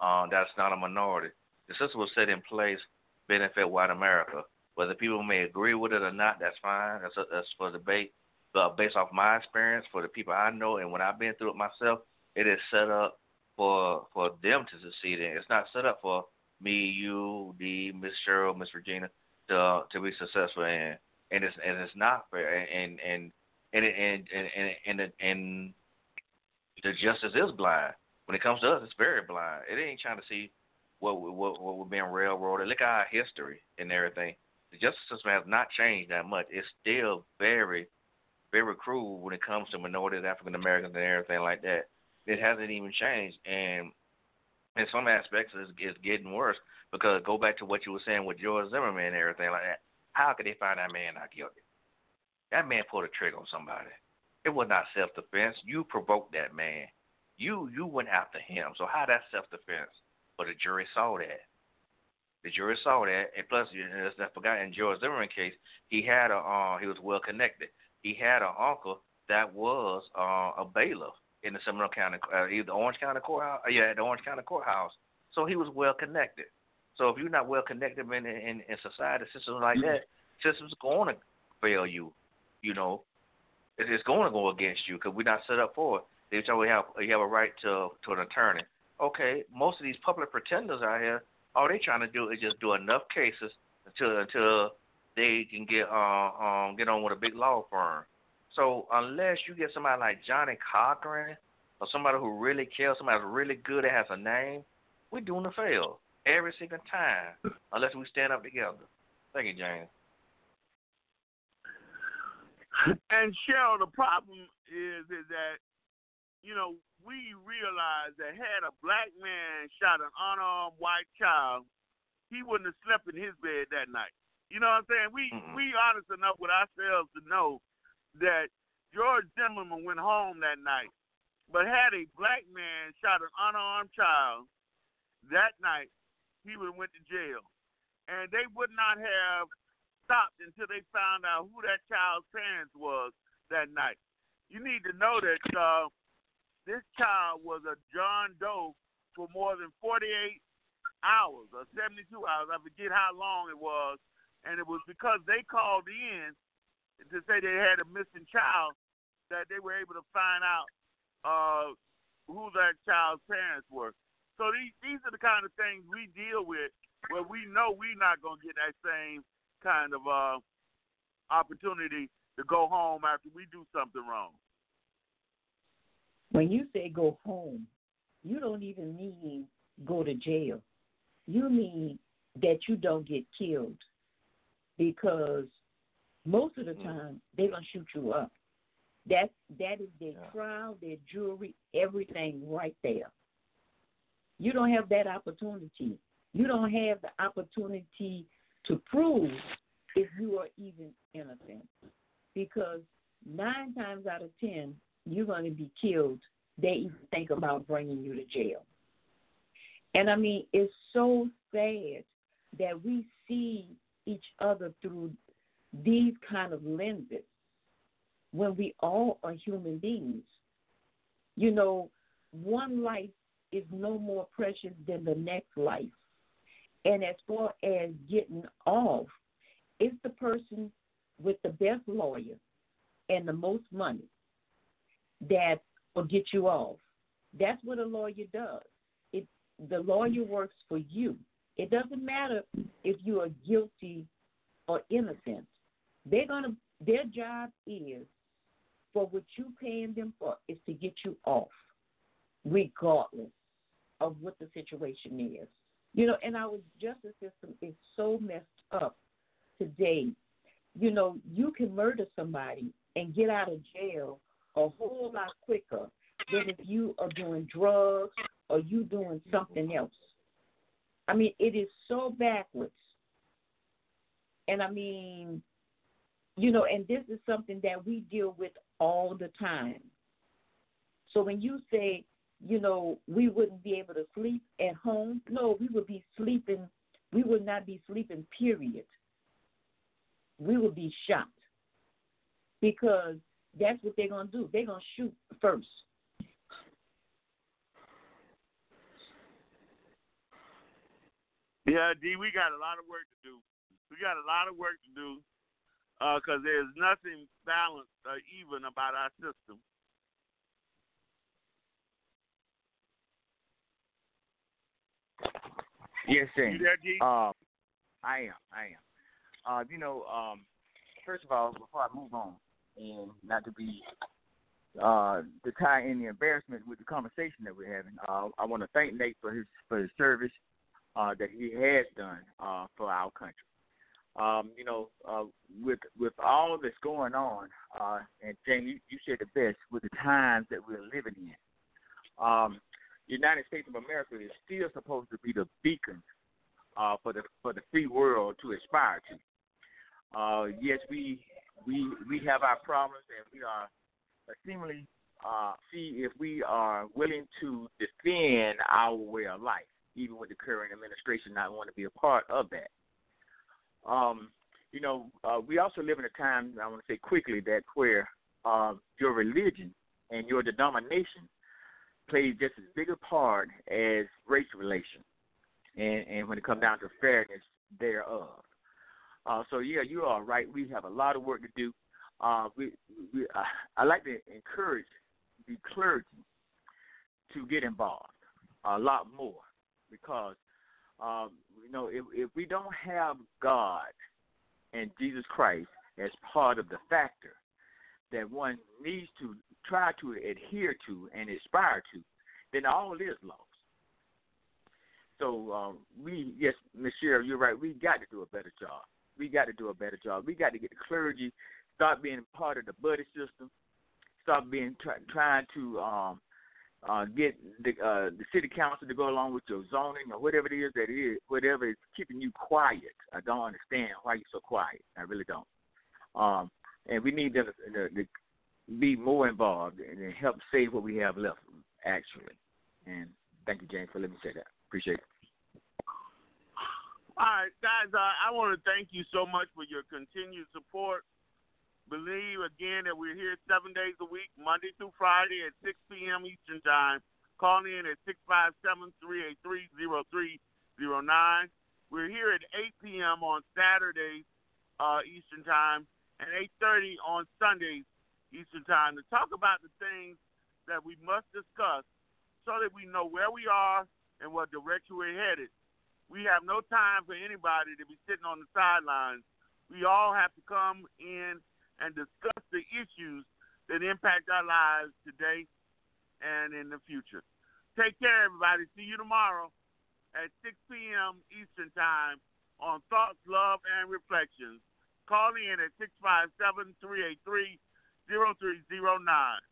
um, that's not a minority. The system was set in place benefit white America. Whether people may agree with it or not, that's fine. That's a, that's for debate. But based off my experience, for the people I know, and when I've been through it myself, it is set up for for them to succeed in. It's not set up for me, you, the Miss Cheryl, Miss Regina to to be successful in. And it's and it's not fair. And and and and and and and, and, and the justice is blind. When it comes to us, it's very blind. It ain't trying to see what what what we're being railroaded. Look at our history and everything. The justice system has not changed that much. It's still very, very cruel when it comes to minorities, African Americans, and everything like that. It hasn't even changed, and in some aspects, it's, it's getting worse. Because go back to what you were saying with George Zimmerman and everything like that. How could they find that man not guilty? That man pulled a trigger on somebody. It was not self defense. You provoked that man. You you went after him. So how that self defense? But the jury saw that. The jury saw that, and plus, as I forgot in George Zimmerman case, he had a uh, he was well connected. He had an uncle that was uh, a bailiff in the Seminole County, uh, either Orange County courthouse, uh, yeah, the Orange County courthouse. So he was well connected. So if you're not well connected in in, in society systems like mm-hmm. that, systems going to fail you. You know, it, it's going to go against you because we're not set up for it. They tell you have you have a right to to an attorney. Okay, most of these public pretenders out here, all they trying to do is just do enough cases until until they can get uh, um get on with a big law firm. So unless you get somebody like Johnnie Cochran or somebody who really cares, somebody who's really good that has a name, we're doing the fail every single time unless we stand up together. Thank you, James. And Cheryl, the problem is is that you know we realize that had a black man shot an unarmed white child, he wouldn't have slept in his bed that night. You know what I'm saying? We mm-hmm. we honest enough with ourselves to know that George Zimmerman went home that night, but had a black man shot an unarmed child that night, he would have went to jail, and they would not have stopped until they found out who that child's parents was that night. You need to know that uh, this child was a John Doe for more than 48 hours or 72 hours. I forget how long it was. And it was because they called in to say they had a missing child that they were able to find out uh, who that child's parents were. So these these are the kind of things we deal with where we know we're not going to get that same kind of uh, opportunity to go home after we do something wrong. When you say go home, you don't even mean go to jail. You mean that you don't get killed because most of the Mm. time they're gonna shoot you up. That's that is their trial, their jury, everything right there. You don't have that opportunity. You don't have the opportunity to prove if you are even innocent. Because nine times out of ten, you're going to be killed. They even think about bringing you to jail. And I mean, it's so sad that we see each other through these kind of lenses when we all are human beings. You know, one life is no more precious than the next life. And as far as getting off, it's the person with the best lawyer and the most money that will get you off. That's what a lawyer does. It the lawyer works for you. It doesn't matter if you are guilty or innocent. They're gonna their job is for what you paying them for is to get you off, regardless of what the situation is. You know, and our justice system is so messed up today. You know, you can murder somebody and get out of jail a whole lot quicker than if you are doing drugs or you doing something else. I mean, it is so backwards. And I mean, you know, and this is something that we deal with all the time. So when you say, you know, we wouldn't be able to sleep at home, no, we would be sleeping, we would not be sleeping, period. We would be shot because that's what they're going to do. They're going to shoot first. Yeah, D, we got a lot of work to do. We got a lot of work to do because there's nothing balanced or even about our system. Yes, sir. You there, G? Um, I am. I am. Uh, you know, um, first of all, before I move on, and not to be uh, to tie in the embarrassment with the conversation that we're having, uh, I want to thank Nate for his for his service uh, that he has done uh, for our country. Um, you know, uh, with with all that's going on, uh, and Jane, you, you said the best with the times that we're living in. Um, United States of America is still supposed to be the beacon uh, for the for the free world to aspire to. Uh, yes, we we we have our problems, and we are seemingly uh, see if we are willing to defend our way of life, even with the current administration not wanting to be a part of that. Um, you know, uh, we also live in a time. I want to say quickly that where uh, your religion and your denomination plays just as big a part as race relations, and and when it comes down to fairness thereof. Uh, so yeah, you are right. We have a lot of work to do. Uh, we, we uh, I like to encourage the clergy to get involved a lot more because um, you know if if we don't have God and Jesus Christ as part of the factor that one needs to try to adhere to and aspire to, then all is lost. So um, we, yes. Sheriff, you're right. We got to do a better job. We got to do a better job. We got to get the clergy start being part of the buddy system. Start being try, trying to um, uh, get the uh, the city council to go along with your zoning or whatever it is that it is, whatever is keeping you quiet. I don't understand why you're so quiet. I really don't. Um, and we need them to, to, to be more involved and help save what we have left, actually. And thank you, James, for letting me say that. Appreciate it. All right, guys, uh, I want to thank you so much for your continued support. Believe again that we're here seven days a week, Monday through Friday at 6 p.m. Eastern Time. Call in at 657 383 0309. We're here at 8 p.m. on Saturdays uh, Eastern Time and 8:30 on Sundays Eastern Time to talk about the things that we must discuss so that we know where we are and what direction we're headed. We have no time for anybody to be sitting on the sidelines. We all have to come in and discuss the issues that impact our lives today and in the future. Take care, everybody. See you tomorrow at 6 p.m. Eastern Time on Thoughts, Love, and Reflections. Call in at 657 383 0309.